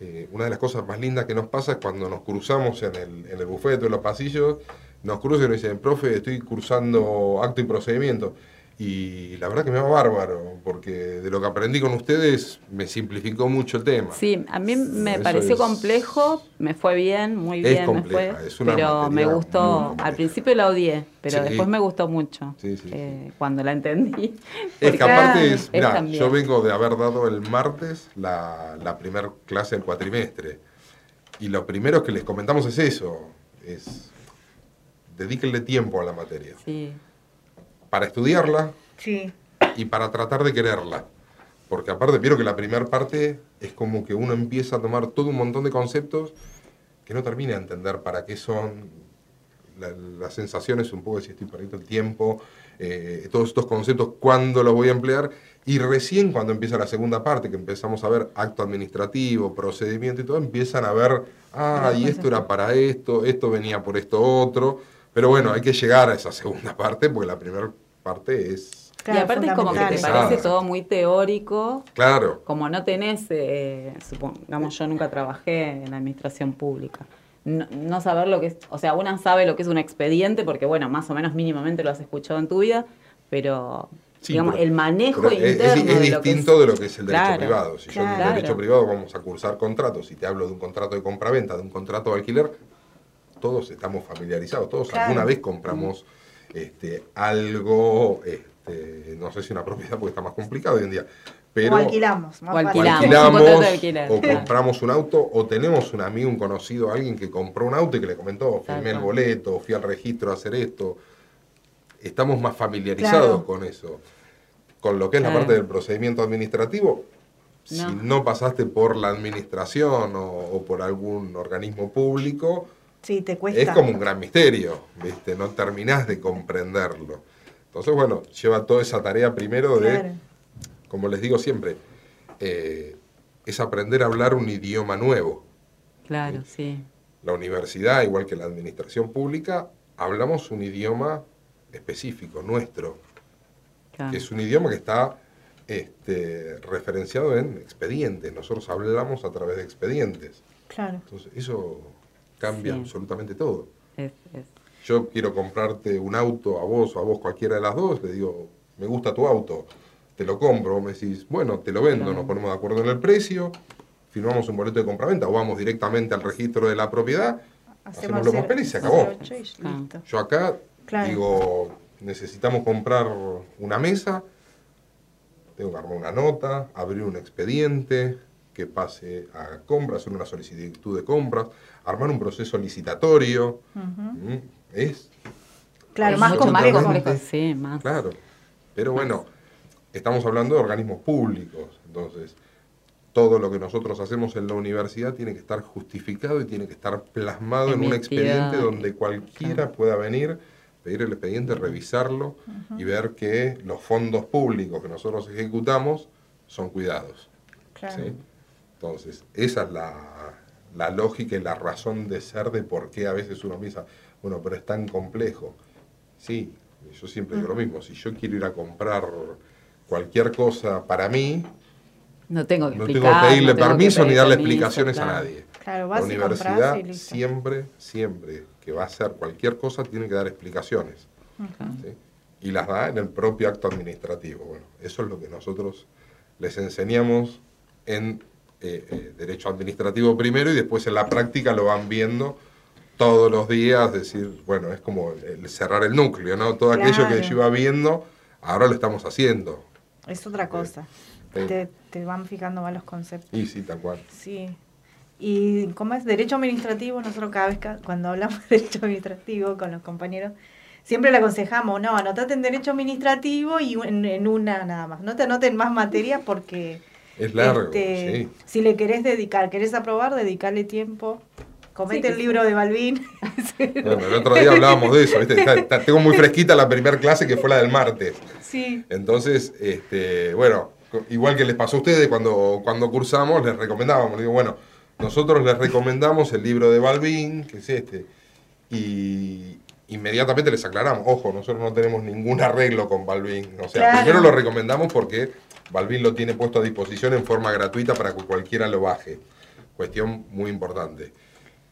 Eh, una de las cosas más lindas que nos pasa es cuando nos cruzamos en el, en el bufete en los pasillos, nos cruzan y nos dicen, profe, estoy cursando acto y procedimiento. Y la verdad que me va bárbaro, porque de lo que aprendí con ustedes me simplificó mucho el tema. Sí, a mí me Eso pareció es- complejo, me fue bien, muy Es bien, me compleja, fue, es una pero me gustó, al principio la odié, pero Sí. después me gustó mucho Sí, sí, eh, cuando la entendí. Es que aparte es, mirá, yo vengo de haber dado el martes la, la primera clase del cuatrimestre. Y lo primero que les comentamos es eso, es dedíquenle tiempo a la materia. Sí, Para estudiarla Sí, y para tratar de quererla. Porque aparte, vieron que la primera parte es como que uno empieza a tomar todo un montón de conceptos que no termina de entender para qué son la- las sensaciones, un poco de si estoy perdiendo el tiempo, eh, todos estos conceptos, cuándo los voy a emplear. Y recién cuando empieza la segunda parte, que empezamos a ver acto administrativo, procedimiento y todo, empiezan a ver, ah, y esto era para esto, esto venía por esto otro. Pero bueno, hay que llegar a esa segunda parte, porque la primera parte es, claro, y aparte es como que te parece todo muy teórico, claro, como no tenés, eh, supongamos, yo nunca trabajé en la administración pública. No, no saber lo que es, o sea, una sabe lo que es un expediente porque, bueno, más o menos mínimamente lo has escuchado en tu vida, pero, Sí, digamos, pero- el manejo Pero es, es- interno es de lo que distinto de lo que es el derecho Claro, privado. Si yo en claro. derecho privado vamos a cursar contratos y te hablo de un contrato de compraventa, de un contrato de alquiler, todos estamos familiarizados, todos Claro. alguna vez compramos este, algo, este, no sé si una propiedad porque está más complicado hoy en día, pero o alquilamos. más O alquilamos. alquilamos, alquiler, o claro. compramos un auto, o tenemos un amigo, un conocido, alguien que compró un auto y que le comentó, Tal firmé el boleto, fui al registro a hacer esto. Estamos más familiarizados Claro. con eso. Con lo que es la parte del procedimiento administrativo, si No. no pasaste por la administración o, o por algún organismo público, Sí, te cuesta. es como un gran misterio, ¿viste? No terminás de comprenderlo. Entonces, bueno, lleva toda esa tarea primero de Claro. como les digo siempre, eh, es aprender a hablar un idioma nuevo. Claro, sí. La universidad, igual que la administración pública, hablamos un idioma específico, nuestro, claro. que es un idioma que está este, referenciado en expedientes. Nosotros hablamos a través de expedientes. Claro. Entonces, eso cambia Sí. absolutamente todo. Es, es- Yo quiero comprarte un auto a vos o a vos cualquiera de las dos, le digo, me gusta tu auto, te lo compro, vos me decís, bueno, te lo vendo, Claro. nos ponemos de acuerdo en el precio, firmamos un boleto de compraventa o vamos directamente al registro de la propiedad, hacemos los cero- papeles y se acabó. 08 y Ah. Yo acá Claro. digo, necesitamos comprar una mesa, tengo que armar una nota, abrir un expediente que pase a compras, hacer una solicitud de compras, armar un proceso licitatorio. Es Claro, más complejo. Sí, más. Claro. Pero bueno, estamos hablando de organismos públicos, entonces todo lo que nosotros hacemos en la universidad tiene que estar justificado y tiene que estar plasmado en un expediente donde cualquiera pueda venir, pedir el expediente, revisarlo y ver que los fondos públicos que nosotros ejecutamos son cuidados. Claro. ¿sí? Entonces, esa es la, la lógica y la razón de ser de por qué a veces uno piensa, bueno, pero es tan complejo. Sí, yo siempre digo lo mismo, si yo quiero ir a comprar cualquier cosa para mí, No tengo que no explicar. tengo que pedirle no tengo que permiso ni darle permiso, explicaciones claro. a nadie. Claro, La vas y universidad y listo. siempre, siempre que va a hacer cualquier cosa tiene que dar explicaciones. ¿sí? Y las da en el propio acto administrativo. Bueno, eso es lo que nosotros les enseñamos en eh, eh, Derecho Administrativo primero y después en la práctica lo van viendo todos los días, decir, bueno, es como el cerrar el núcleo, ¿no? Todo aquello que yo iba viendo, ahora lo estamos haciendo. Es otra cosa. Sí. Te, te van fijando más los conceptos. Y sí, tal cual. Sí. Y como es derecho administrativo, nosotros cada vez que, cuando hablamos de derecho administrativo con los compañeros, siempre le aconsejamos, no, anotate en derecho administrativo y en, en una nada más. No te anoten más materias porque Es largo, este, sí. si le querés dedicar, querés aprobar, dedicarle tiempo. Comete Sí, el libro de Balvin. Bueno, el otro día hablábamos de eso, ¿viste? Está- está- tengo muy fresquita la primera clase que fue la del martes. sí. Entonces, este, bueno, igual que les pasó a ustedes cuando, cuando cursamos, les recomendábamos. Digo, bueno, nosotros les recomendamos el libro de Balbín, que es este, y inmediatamente les aclaramos, ojo, nosotros no tenemos ningún arreglo con Balbín. O sea, Claro. primero lo recomendamos porque Balbín lo tiene puesto a disposición en forma gratuita para que cualquiera lo baje. Cuestión muy importante.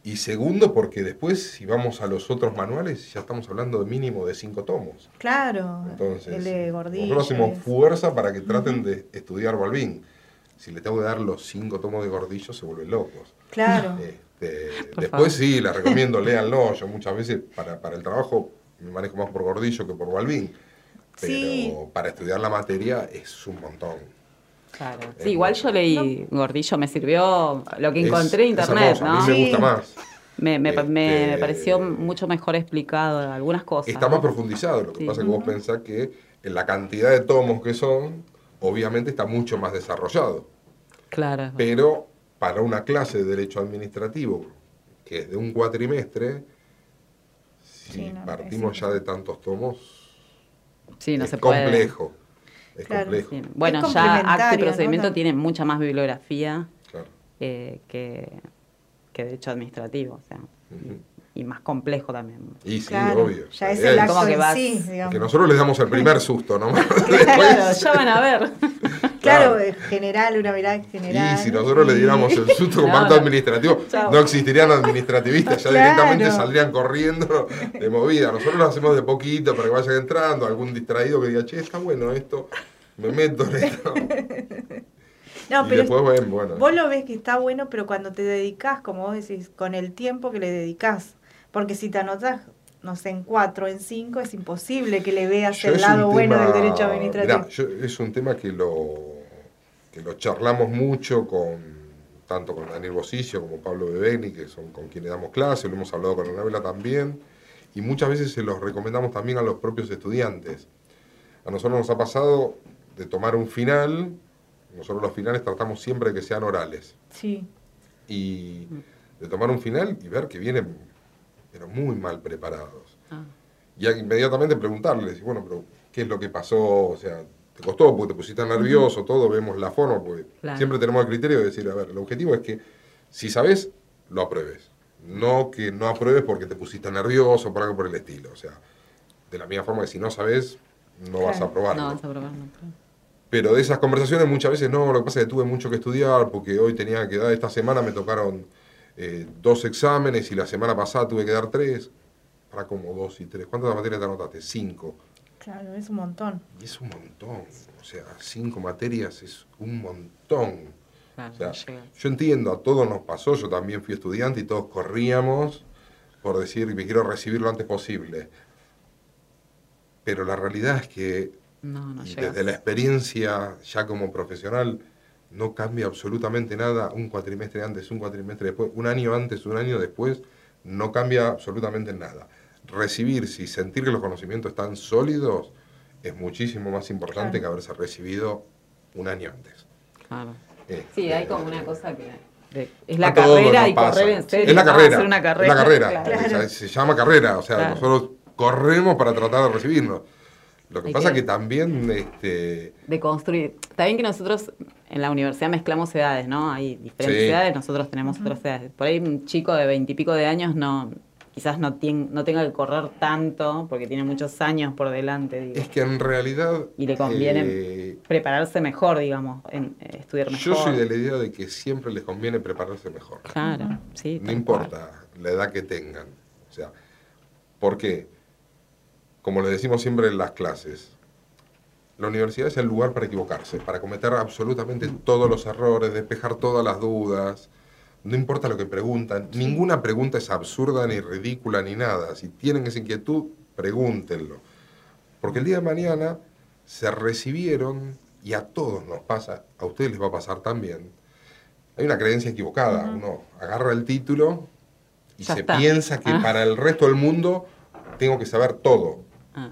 Y segundo, porque después, si vamos a los otros manuales, ya estamos hablando de mínimo de cinco tomos. Claro. Entonces, el de gordillo. nosotros hacemos fuerza para que traten de estudiar Balbín. Si le tengo que dar los cinco tomos de gordillo, se vuelven locos. Claro. Este, después favor. sí, les recomiendo, léanlo. Yo muchas veces para, para el trabajo me manejo más por gordillo que por Balbín. Pero Sí. para estudiar la materia es un montón. Claro. Es Sí, igual yo leí Gordillo, me sirvió lo que Es- encontré en internet, hermoso, ¿no? A mí me gusta más. Me, me, me- me Este- pareció mucho mejor explicado algunas cosas. Está ¿no? más profundizado. Lo que Sí. pasa es que vos pensás que en la cantidad de tomos que son, obviamente está mucho más desarrollado. Claro. Pero para una clase de derecho administrativo, que es de un cuatrimestre, si Sí, no, partimos ya de tantos tomos, Sí, no es se puede. complejo. Es Claro, complejo. Sí. Bueno, Es ya acto y procedimiento ¿no? tiene mucha más bibliografía Claro. eh, que, que derecho administrativo, o sea, Ujú. Y más complejo también. Y sí, Claro, obvio. Ya es el Como acto que en vas- sí, digamos. Que nosotros les damos el primer susto, ¿no? Claro, ya van a ver. Claro, es general, una mirada general. Y si nosotros le diéramos el susto como No, acto administrativo, Chao. no existirían administrativistas, ya Claro. directamente saldrían corriendo de movida. Nosotros lo hacemos de poquito para que vayan entrando, algún distraído que diga, che, está bueno esto, me meto en esto. No, y pero después, bueno, bueno. vos lo ves que está bueno, pero cuando te dedicas, como vos decís, con el tiempo que le dedicas. Porque si te anotás, no sé, en cuatro, en cinco, es imposible que le veas Yo el lado bueno tema- del derecho administrativo. mirá, yo- es un tema que lo, que lo charlamos mucho con tanto con Daniel Bosicio como Pablo Bebeni, que son con quienes damos clase, lo hemos hablado con Anabela también, y muchas veces se los recomendamos también a los propios estudiantes. A nosotros nos ha pasado de tomar un final, nosotros los finales tratamos siempre de que sean orales, Sí, y de tomar un final y ver que vienen, pero muy mal preparados. Ah. Y a- inmediatamente preguntarles, bueno, pero ¿qué es lo que pasó? O sea, te costó porque te pusiste nervioso, todo, vemos la forma, porque Claro. siempre tenemos el criterio de decir, a ver, el objetivo es que si sabes, lo apruebes. No que no apruebes porque te pusiste nervioso, por algo por el estilo. O sea, de la misma forma que si no sabes, no vas a aprobarlo. No vas a aprobar, no. Pero de esas conversaciones muchas veces no, lo que pasa es que tuve mucho que estudiar porque hoy tenía que dar, esta semana me tocaron eh, dos exámenes y la semana pasada tuve que dar tres. Para como dos y tres. ¿Cuántas materias te anotaste? Cinco. Claro, es un montón. Y es un montón. O sea, cinco materias es un montón. O sea, yo entiendo, a todos nos pasó, yo también fui estudiante y todos corríamos por decir, me quiero recibir lo antes posible. Pero la realidad es que No, no desde la experiencia ya como profesional no cambia absolutamente nada un cuatrimestre antes, un cuatrimestre después, un año antes, un año después, no cambia absolutamente nada. Recibirse y sentir que los conocimientos están sólidos es muchísimo más importante Claro. que haberse recibido un año antes. Claro. Eh, Sí, hay como una cosa que de- es la carrera y pasa. correr en serio. Es la ¿no? carrera. Hacer una es carrera. la carrera. Claro. O sea, se llama carrera. O sea, Claro. nosotros corremos para tratar de recibirnos. Lo que Hay pasa que- que también este, de construir. Está bien que nosotros en la universidad mezclamos edades, ¿no? Hay diferentes Sí. edades, nosotros tenemos otras edades. Por ahí un chico de veintipico de años no, quizás no, tien- no tenga que correr tanto porque tiene muchos años por delante, digo. es que en realidad Y le conviene eh, prepararse mejor, digamos, en, eh, estudiar mejor. Yo soy de la idea de que siempre les conviene prepararse mejor. Claro, sí. No importa la edad que tengan. O sea, ¿por qué? Como le decimos siempre en las clases, la universidad es el lugar para equivocarse, para cometer absolutamente todos los errores, despejar todas las dudas. No importa lo que preguntan, ninguna pregunta es absurda ni ridícula ni nada. Si tienen esa inquietud, pregúntenlo. Porque el día de mañana se recibieron, y a todos nos pasa, a ustedes les va a pasar también, hay una creencia equivocada. Uno agarra el título y Ya se está. piensa que Ah. para el resto del mundo tengo que saber todo. Ah.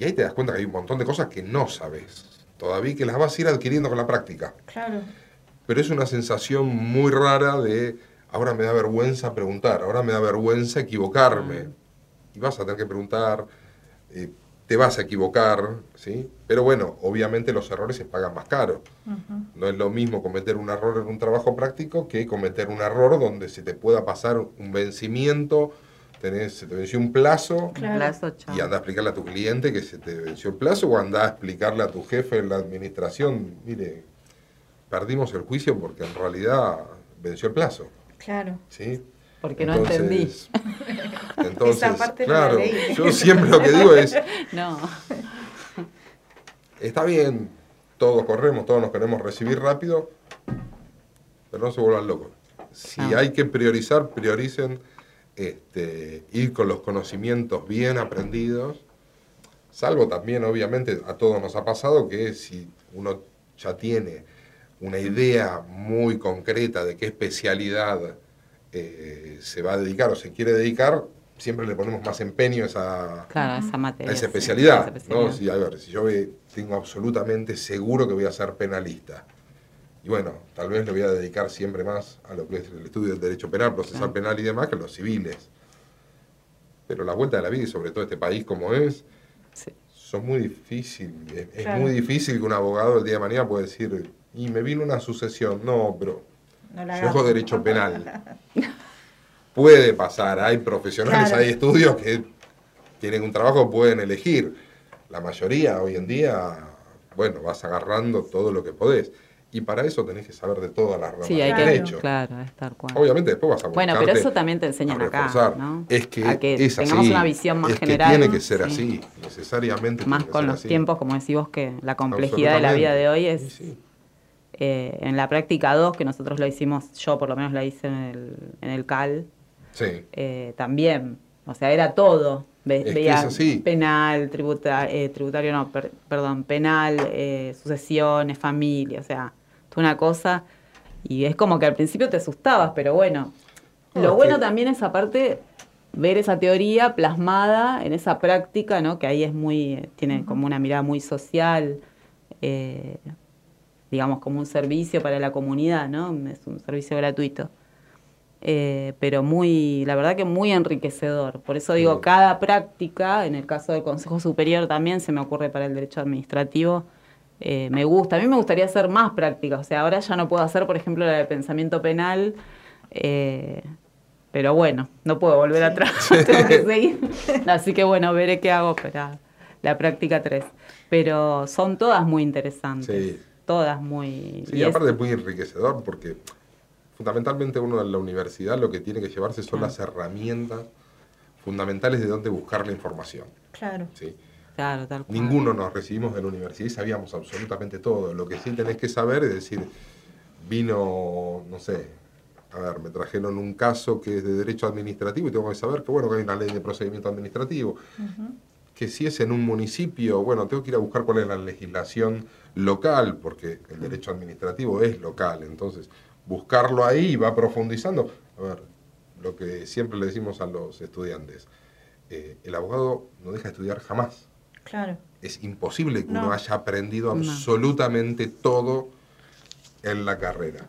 Y ahí te das cuenta que hay un montón de cosas que no sabes. Todavía que las vas a ir adquiriendo con la práctica. Claro. Pero es una sensación muy rara de ahora me da vergüenza preguntar, ahora me da vergüenza equivocarme. Y vas a tener que preguntar, eh, te vas a equivocar, ¿sí? Pero bueno, obviamente los errores se pagan más caro. No es lo mismo cometer un error en un trabajo práctico que cometer un error donde se te pueda pasar un vencimiento, tenés, se te venció un plazo Claro. Y anda a explicarle a tu cliente que se te venció el plazo o anda a explicarle a tu jefe en la administración, mire, perdimos el juicio porque en realidad venció el plazo, Claro. ¿sí? Porque no entendí. Entonces, Esa parte no la claro, leí. yo siempre lo que digo es, No. está bien, todos corremos, todos nos queremos recibir rápido, pero no se vuelvan locos. Si Ah. hay que priorizar, prioricen este, ir con los conocimientos bien aprendidos, salvo también, obviamente, a todos nos ha pasado que si uno ya tiene una idea muy concreta de qué especialidad eh, se va a dedicar o se quiere dedicar, siempre le ponemos más empeño a esa, Claro, esa materia. a esa sí, especialidad. esa especialidad. ¿no? Si, a ver, si yo tengo absolutamente seguro que voy a ser penalista, y bueno, tal vez le voy a dedicar siempre más a lo que es el estudio del derecho penal, procesal penal y demás que a los civiles. Pero la vuelta de la vida, y sobre todo este país como es, son muy difícil. Es, muy difícil que un abogado el día de mañana pueda decir, y me vino una sucesión. No, pero No yo hago derecho penal. Puede pasar, hay profesionales, Claro. hay estudios que tienen un trabajo, pueden elegir. La mayoría hoy en día, bueno, vas agarrando todo lo que podés. Y para eso tenés que saber de todas las ramas Sí, hay que. derecho. Claro, es tal cual. Obviamente después vas a Bueno, pero eso también te enseñan acá. Es que, A que es tengamos así, una visión más es que general, tiene que ser sí. así, necesariamente. Más con los así. tiempos, como decís vos, que la complejidad de la vida de hoy es. eh, en la práctica 2, que nosotros lo hicimos, yo por lo menos la hice en el, en el CAL, Sí. eh, también. O sea, era todo. Ve- Es veía penal, tributa- eh, tributario, no, per- perdón, penal, eh, sucesiones, familia, o sea, una cosa. Y es como que al principio te asustabas, pero bueno. No, Lo bueno que- también es aparte ver esa teoría plasmada en esa práctica, ¿no? Que ahí es muy, eh, tiene como una mirada muy social, eh, digamos como un servicio para la comunidad, ¿no? Es un servicio gratuito. Eh, pero muy, la verdad que muy enriquecedor. Por eso digo, cada práctica, en el caso del Consejo Superior también se me ocurre para el derecho administrativo, eh, me gusta. A mí me gustaría hacer más prácticas. O sea, ahora ya no puedo hacer, por ejemplo, la de pensamiento penal. eh, pero bueno, no puedo volver atrás. Tengo que seguir. Así que bueno, veré qué hago para la práctica 3. Pero son todas muy interesantes. Sí. Todas muy. Sí, y aparte es muy enriquecedor porque fundamentalmente uno en la universidad lo que tiene que llevarse son las herramientas fundamentales de dónde buscar la información. Claro. ¿sí? Claro, tal cual. Ninguno nos recibimos de la universidad y sabíamos absolutamente todo. Lo que sí tenés que saber es decir, vino, no sé, a ver, me trajeron un caso que es de derecho administrativo y tengo que saber que bueno, que hay una ley de procedimiento administrativo. Que si es en un municipio, bueno, tengo que ir a buscar cuál es la legislación local, porque el derecho administrativo es local. Entonces, buscarlo ahí va profundizando. A ver, lo que siempre le decimos a los estudiantes, eh, el abogado no deja de estudiar jamás Claro. es imposible que No. uno haya aprendido No. absolutamente todo en la carrera.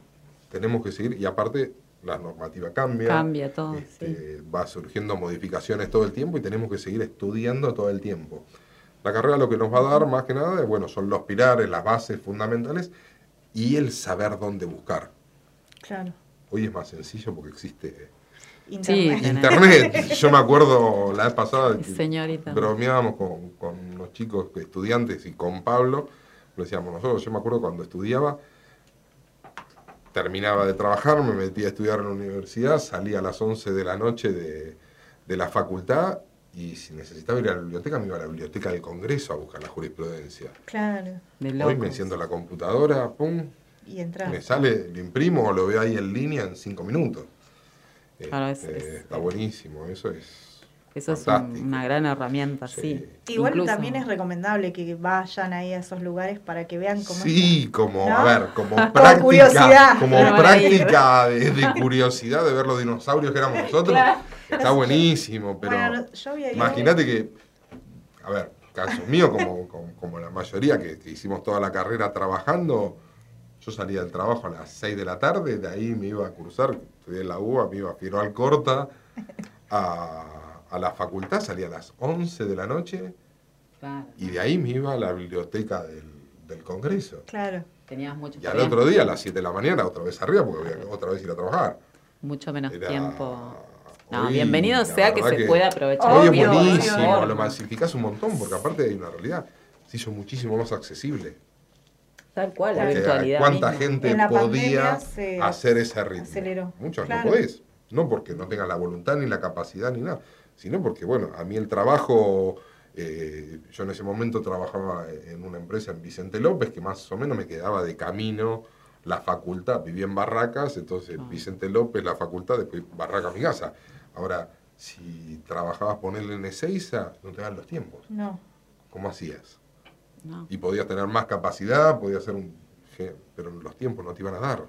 Tenemos que seguir, y aparte la normativa cambia, Cambia todo, este, va surgiendo modificaciones todo el tiempo y tenemos que seguir estudiando todo el tiempo. La carrera lo que nos va a dar más que nada es, bueno, son los pilares, las bases fundamentales y el saber dónde buscar. Claro. Hoy es más sencillo porque existe Internet. Internet. Yo me acuerdo la vez pasada que Señorita. bromeábamos con, con unos chicos estudiantes y con Pablo, lo decíamos nosotros, yo me acuerdo cuando estudiaba, terminaba de trabajar, me metía a estudiar en la universidad, salía a las 11 de la noche de, de la facultad y si necesitaba ir a la biblioteca, me iba a la biblioteca del Congreso a buscar la jurisprudencia. Claro. Hoy me enciendo la computadora, pum, Y entrar. me sale, lo imprimo o lo veo ahí en línea en cinco minutos. Claro, es- Este, es- está buenísimo, eso es Eso es un- una gran herramienta, sí. Igual Incluso- también es recomendable que vayan ahí a esos lugares para que vean cómo Sí, como, ¿No? a ver, como práctica, curiosidad. como práctica de, de curiosidad de ver los dinosaurios que éramos nosotros. Claro. Está buenísimo, pero Bueno, yo había ido- imagínate que, a ver, caso mío, como, como, como la mayoría que, que hicimos toda la carrera trabajando, yo salía del trabajo a las 6 de la tarde, de ahí me iba a cruzar, estudié en la UBA, me iba a Firoal Corta, a, a la facultad, salía a las 11 de la noche, Claro. y de ahí me iba a la biblioteca del, del Congreso. Claro. Tenías mucho Y al otro día, a las 7 de la mañana, otra vez arriba, porque había otra vez ir a trabajar. Mucho menos Era- tiempo. No, Hoy, bienvenido sea que se pueda aprovechar. Hoy es Obvio, buenísimo, obvio. lo masificás un montón, porque aparte hay una realidad. Se hizo muchísimo más accesible. Tal cual, la virtualidad. ¿Cuánta misma. gente la podía hacer ese ritmo? aceleró. Muchos Claro. no podés. No porque no tengan la voluntad ni la capacidad ni nada, sino porque, bueno, a mí el trabajo, eh, yo en ese momento trabajaba en una empresa en Vicente López, que más o menos me quedaba de camino la facultad, vivía en Barracas, entonces Ah. Vicente López, la facultad, después Barracas, mi casa. Ahora, si trabajabas ponerle en Ezeiza, no te dan los tiempos. No. ¿Cómo hacías? No. Y podías tener más capacidad, podías hacer un... Pero los tiempos no te iban a dar,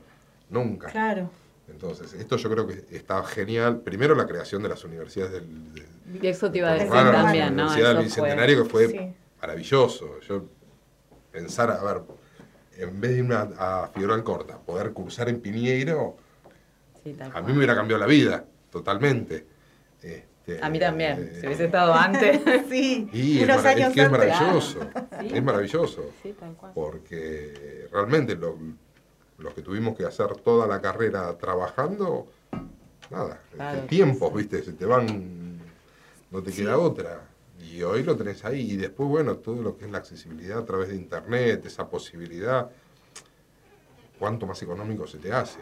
nunca. Claro. Entonces, esto yo creo que está genial. Primero, la creación de las universidades del... de- Y eso te iba a decir la también, ¿no? Universidad del Eso fue- Bicentenario que fue Sí. maravilloso. Yo pensar, a ver, en vez de irme a, a Figueroa Corta, poder cursar en Piñeiro, Sí, tal a cual. mí me hubiera cambiado la vida, totalmente. Este, A mí también, si hubiese estado antes. sí, Y es, unos es años que es antes. maravilloso, Sí. es maravilloso, Sí, tal cual. porque realmente lo- los que tuvimos que hacer toda la carrera trabajando, nada, Claro, este, tiempos, viste, se te van, no te queda otra. Y hoy lo tenés ahí. Y después, bueno, todo lo que es la accesibilidad a través de internet, esa posibilidad, cuánto más económico se te hace.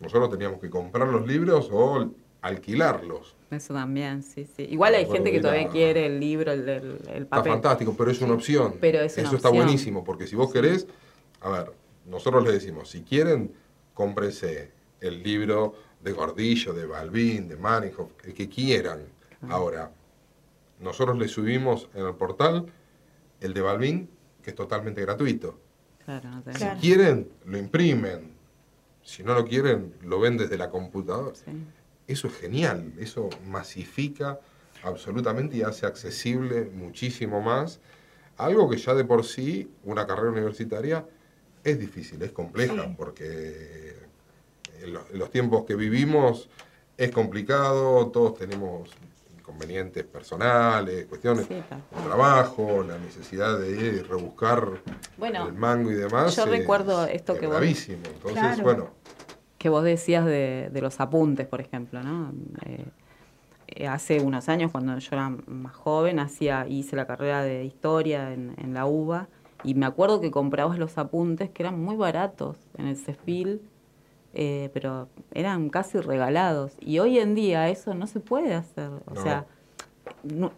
Nosotros teníamos que comprar los libros o alquilarlos. Eso también, sí, sí. Igual hay gente que todavía quiere el libro, el, el, el Está papel. fantástico, pero es una opción. pero es una Eso está buenísimo, porque si vos querés, a ver, nosotros les decimos, si quieren, cómprense el libro de Gordillo, de Balbín, de Manninghoff, el que quieran. Ahora, nosotros le subimos en el portal el de Balbín, que es totalmente gratuito. Claro, no Si quieren, lo imprimen. Si no lo quieren, lo ven desde la computadora. Eso es genial, eso masifica absolutamente y hace accesible muchísimo más. Algo que ya de por sí, una carrera universitaria, es difícil, es compleja, porque en los, en los tiempos que vivimos es complicado, todos tenemos inconvenientes personales, cuestiones Sí, de trabajo, la necesidad de rebuscar Bueno, el mango y demás. yo es- recuerdo esto es que vos-. Entonces, Claro. bueno, que vos decías de, de los apuntes, por ejemplo, ¿no? Eh, eh, hace unos años, cuando yo era más joven, hacía, hice la carrera de historia en, en la UBA y me acuerdo que comprabas los apuntes que eran muy baratos en el CEFIL, eh, pero eran casi regalados. Y hoy en día eso no se puede hacer. O No. sea,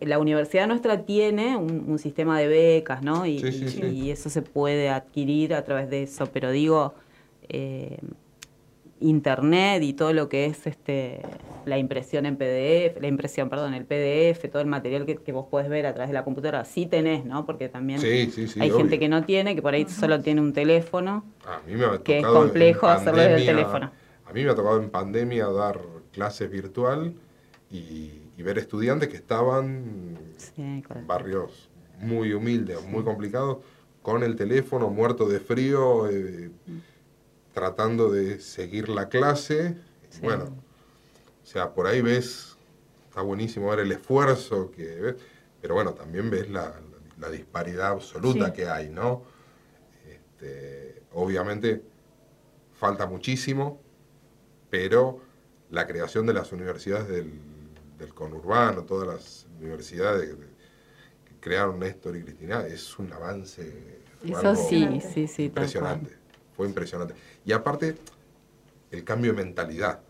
la universidad nuestra tiene un, un sistema de becas, ¿no? Y, Sí, sí, y- sí. y eso se puede adquirir a través de eso, pero digo, eh, internet y todo lo que es este la impresión en PDF, la impresión, perdón, el PDF, todo el material que, que vos podés ver a través de la computadora, sí tenés, ¿no? Porque también Sí, sí, sí, hay obvio. gente que no tiene, que por ahí solo tiene un teléfono. a mí me ha Que es complejo hacerlo desde el teléfono. A mí me ha tocado en pandemia dar clases virtual y, y ver estudiantes que estaban Sí, en barrios muy humildes, muy complicados, con el teléfono muerto de frío, eh, tratando de seguir la clase. Sí. Bueno, o sea, por ahí ves, está buenísimo ver el esfuerzo que ves, pero bueno, también ves la, la disparidad absoluta Sí. que hay, ¿no? Este, obviamente falta muchísimo, pero la creación de las universidades del, del conurbano, todas las universidades que crearon Néstor y Cristina, es un avance. Eso sí, sí, sí, Impresionante, fue impresionante. Y aparte, el cambio de mentalidad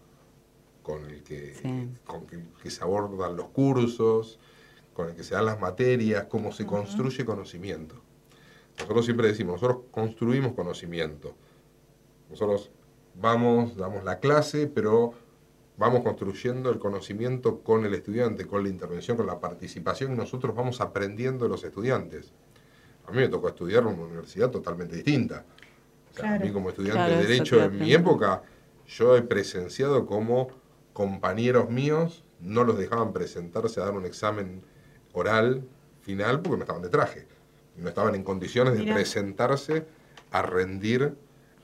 con el que, con que, que se abordan los cursos, con el que se dan las materias, cómo se construye conocimiento. Nosotros siempre decimos, nosotros construimos conocimiento. Nosotros vamos, damos la clase, pero vamos construyendo el conocimiento con el estudiante, con la intervención, con la participación, y nosotros vamos aprendiendo de los estudiantes. A mí me tocó estudiar en una universidad totalmente distinta. A mí como estudiante Claro, de Derecho en mi época, yo he presenciado como compañeros míos no los dejaban presentarse a dar un examen oral final porque no estaban de traje. No estaban en condiciones de Mirá. presentarse a rendir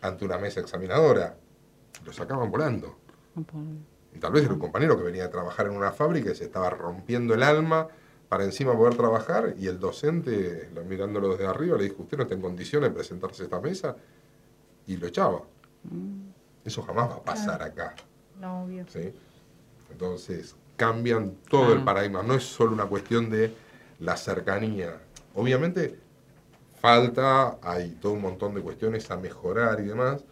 ante una mesa examinadora. Los sacaban volando. Y tal vez era un compañero que venía a trabajar en una fábrica y se estaba rompiendo el alma para encima poder trabajar y el docente, lo- mirándolo desde arriba, le dijo, usted no está en condiciones de presentarse a esta mesa y lo echaba. Eso jamás va a pasar acá. No, obvio. ¿sí? Entonces, cambian todo el Ah. paradigma. No es solo una cuestión de la cercanía. Obviamente, falta, hay todo un montón de cuestiones a mejorar y demás,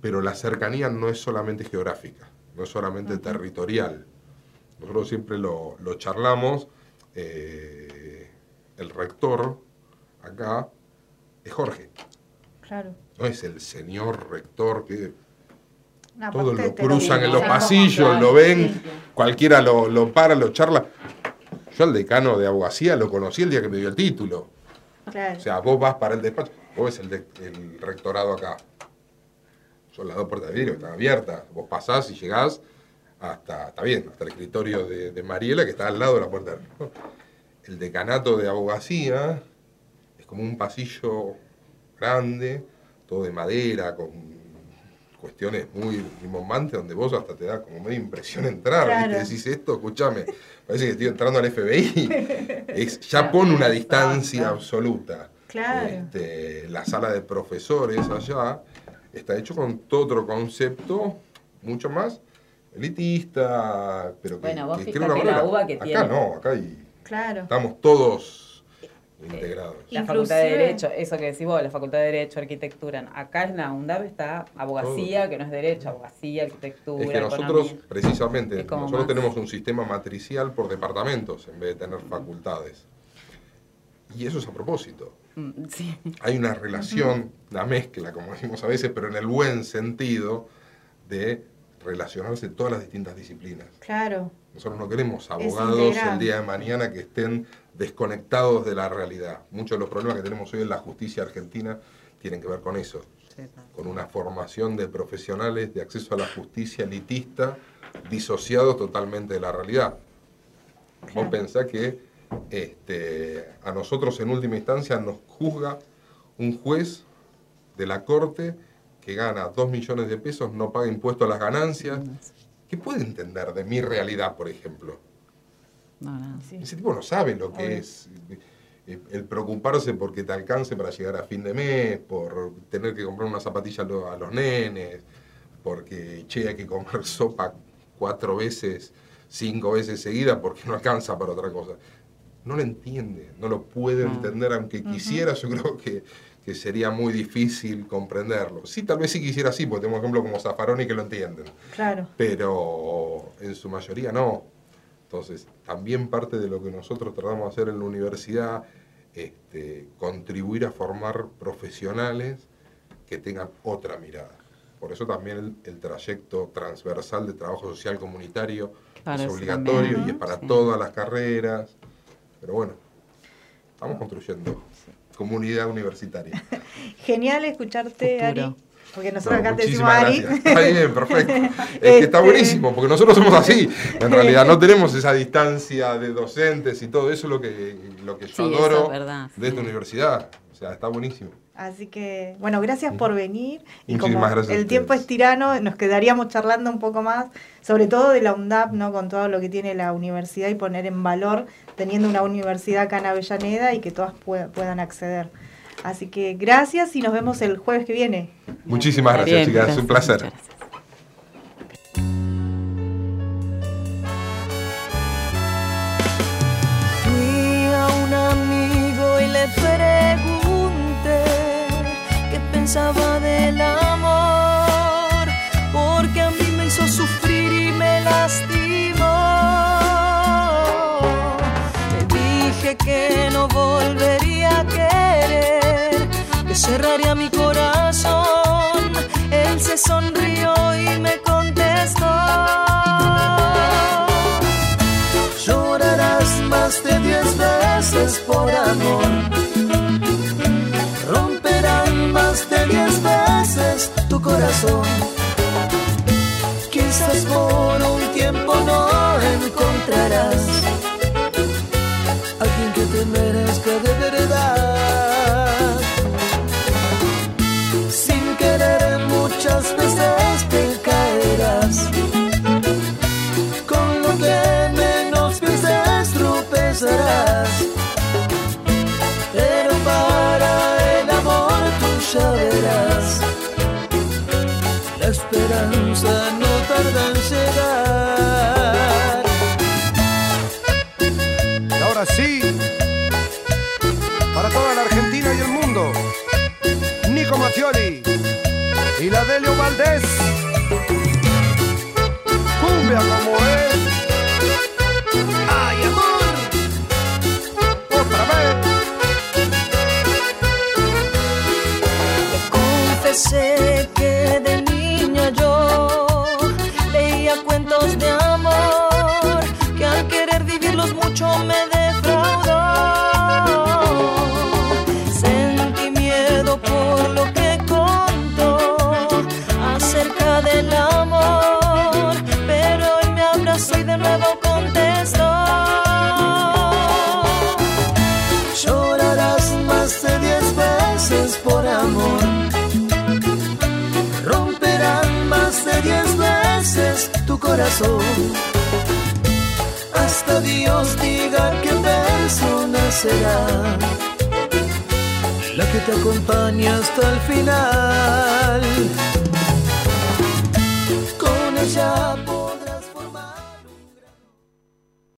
pero la cercanía no es solamente geográfica, no es solamente territorial. Nosotros siempre lo, lo charlamos. eh, el rector acá es Jorge, Claro. no es el señor rector que todos lo cruzan en los como, pasillos, lo ven, cualquiera lo, lo para, lo charla. Yo al decano de abogacía lo conocí el día que me dio el título. Claro. O sea, vos vas para el despacho, vos ves el, de- el rectorado acá. Son las dos puertas de vidrio que están abiertas. Vos pasás y llegás hasta, está bien, hasta el escritorio de, de Mariela que está al lado de la puerta. El decanato de abogacía es como un pasillo grande, todo de madera, con cuestiones muy rimbombantes, donde vos hasta te da como media impresión entrar. Claro. ¿viste? Decís esto, escúchame, parece que estoy entrando al FBI. Es, ya pone una distancia absoluta. Claro. Este, la sala de profesores allá está hecho con todo otro concepto, mucho más elitista, pero que, Bueno, vos que crea una la. UBA que acá tiene- no, acá hay- Claro. estamos todos integrados. La facultad de Derecho, eso que decís vos, la facultad de Derecho, Arquitectura. Acá en la UNDAB está abogacía, que no es Derecho, abogacía, Arquitectura, Es que nosotros, economía. precisamente, nosotros más- tenemos un sistema matricial por departamentos en vez de tener facultades. Y eso es a propósito. Mm, Sí. Hay una relación, una mezcla, como decimos a veces, pero en el buen sentido de relacionarse todas las distintas disciplinas. Claro. Nosotros no queremos abogados el día de mañana que estén desconectados de la realidad. Muchos de los problemas que tenemos hoy en la justicia argentina tienen que ver con eso, con una formación de profesionales de acceso a la justicia elitista disociados totalmente de la realidad. Vos pensás que este, a nosotros en última instancia nos juzga un juez de la corte que gana 2 millones de pesos, no paga impuesto a las ganancias. ¿Qué puede entender de mi realidad, por ejemplo? Ese tipo no sabe lo que es eh, el preocuparse porque te alcance para llegar a fin de mes, por tener que comprar una zapatilla a los nenes, porque che, hay que comer sopa cuatro veces, cinco veces seguida porque no alcanza para otra cosa. No lo entiende, no lo puede entender, aunque quisiera, yo creo que, que sería muy difícil comprenderlo. Sí, tal vez sí quisiera sí, porque tengo ejemplo como Zaffaroni que lo entienden, Claro. pero en su mayoría no. Entonces, también parte de lo que nosotros tratamos de hacer en la universidad, este, contribuir a formar profesionales que tengan otra mirada. Por eso también el, el trayecto transversal de trabajo social comunitario Claro, es obligatorio también. y es para Sí. todas las carreras. Pero bueno, estamos construyendo comunidad universitaria. Genial escucharte, Futuro. Ari. Porque nosotros No, acá te decimos Ari. gracias. Está bien, perfecto. Es que está Este- buenísimo, porque nosotros somos así. En realidad no tenemos esa distancia de docentes y todo eso es lo que, lo que yo Sí, adoro es verdad, de esta universidad. O sea, está buenísimo. Así que, bueno, gracias por venir. Y Muchísimas como el tiempo es tirano, nos quedaríamos charlando un poco más, sobre todo de la UNDAP, ¿no? Con todo lo que tiene la universidad y poner en valor teniendo una universidad acá en Avellaneda y que todas pueda- puedan acceder. Así que gracias y nos vemos el jueves que viene. Muchísimas gracias, Bien, chicas. gracias, un placer. Fui a un amigo y le pensaba del amor, porque a mí me hizo sufrir y me lastimó. Le dije que no volvería a querer, que cerraría mi corazón. Él se sonrió y me contestó. Llorarás más de diez veces por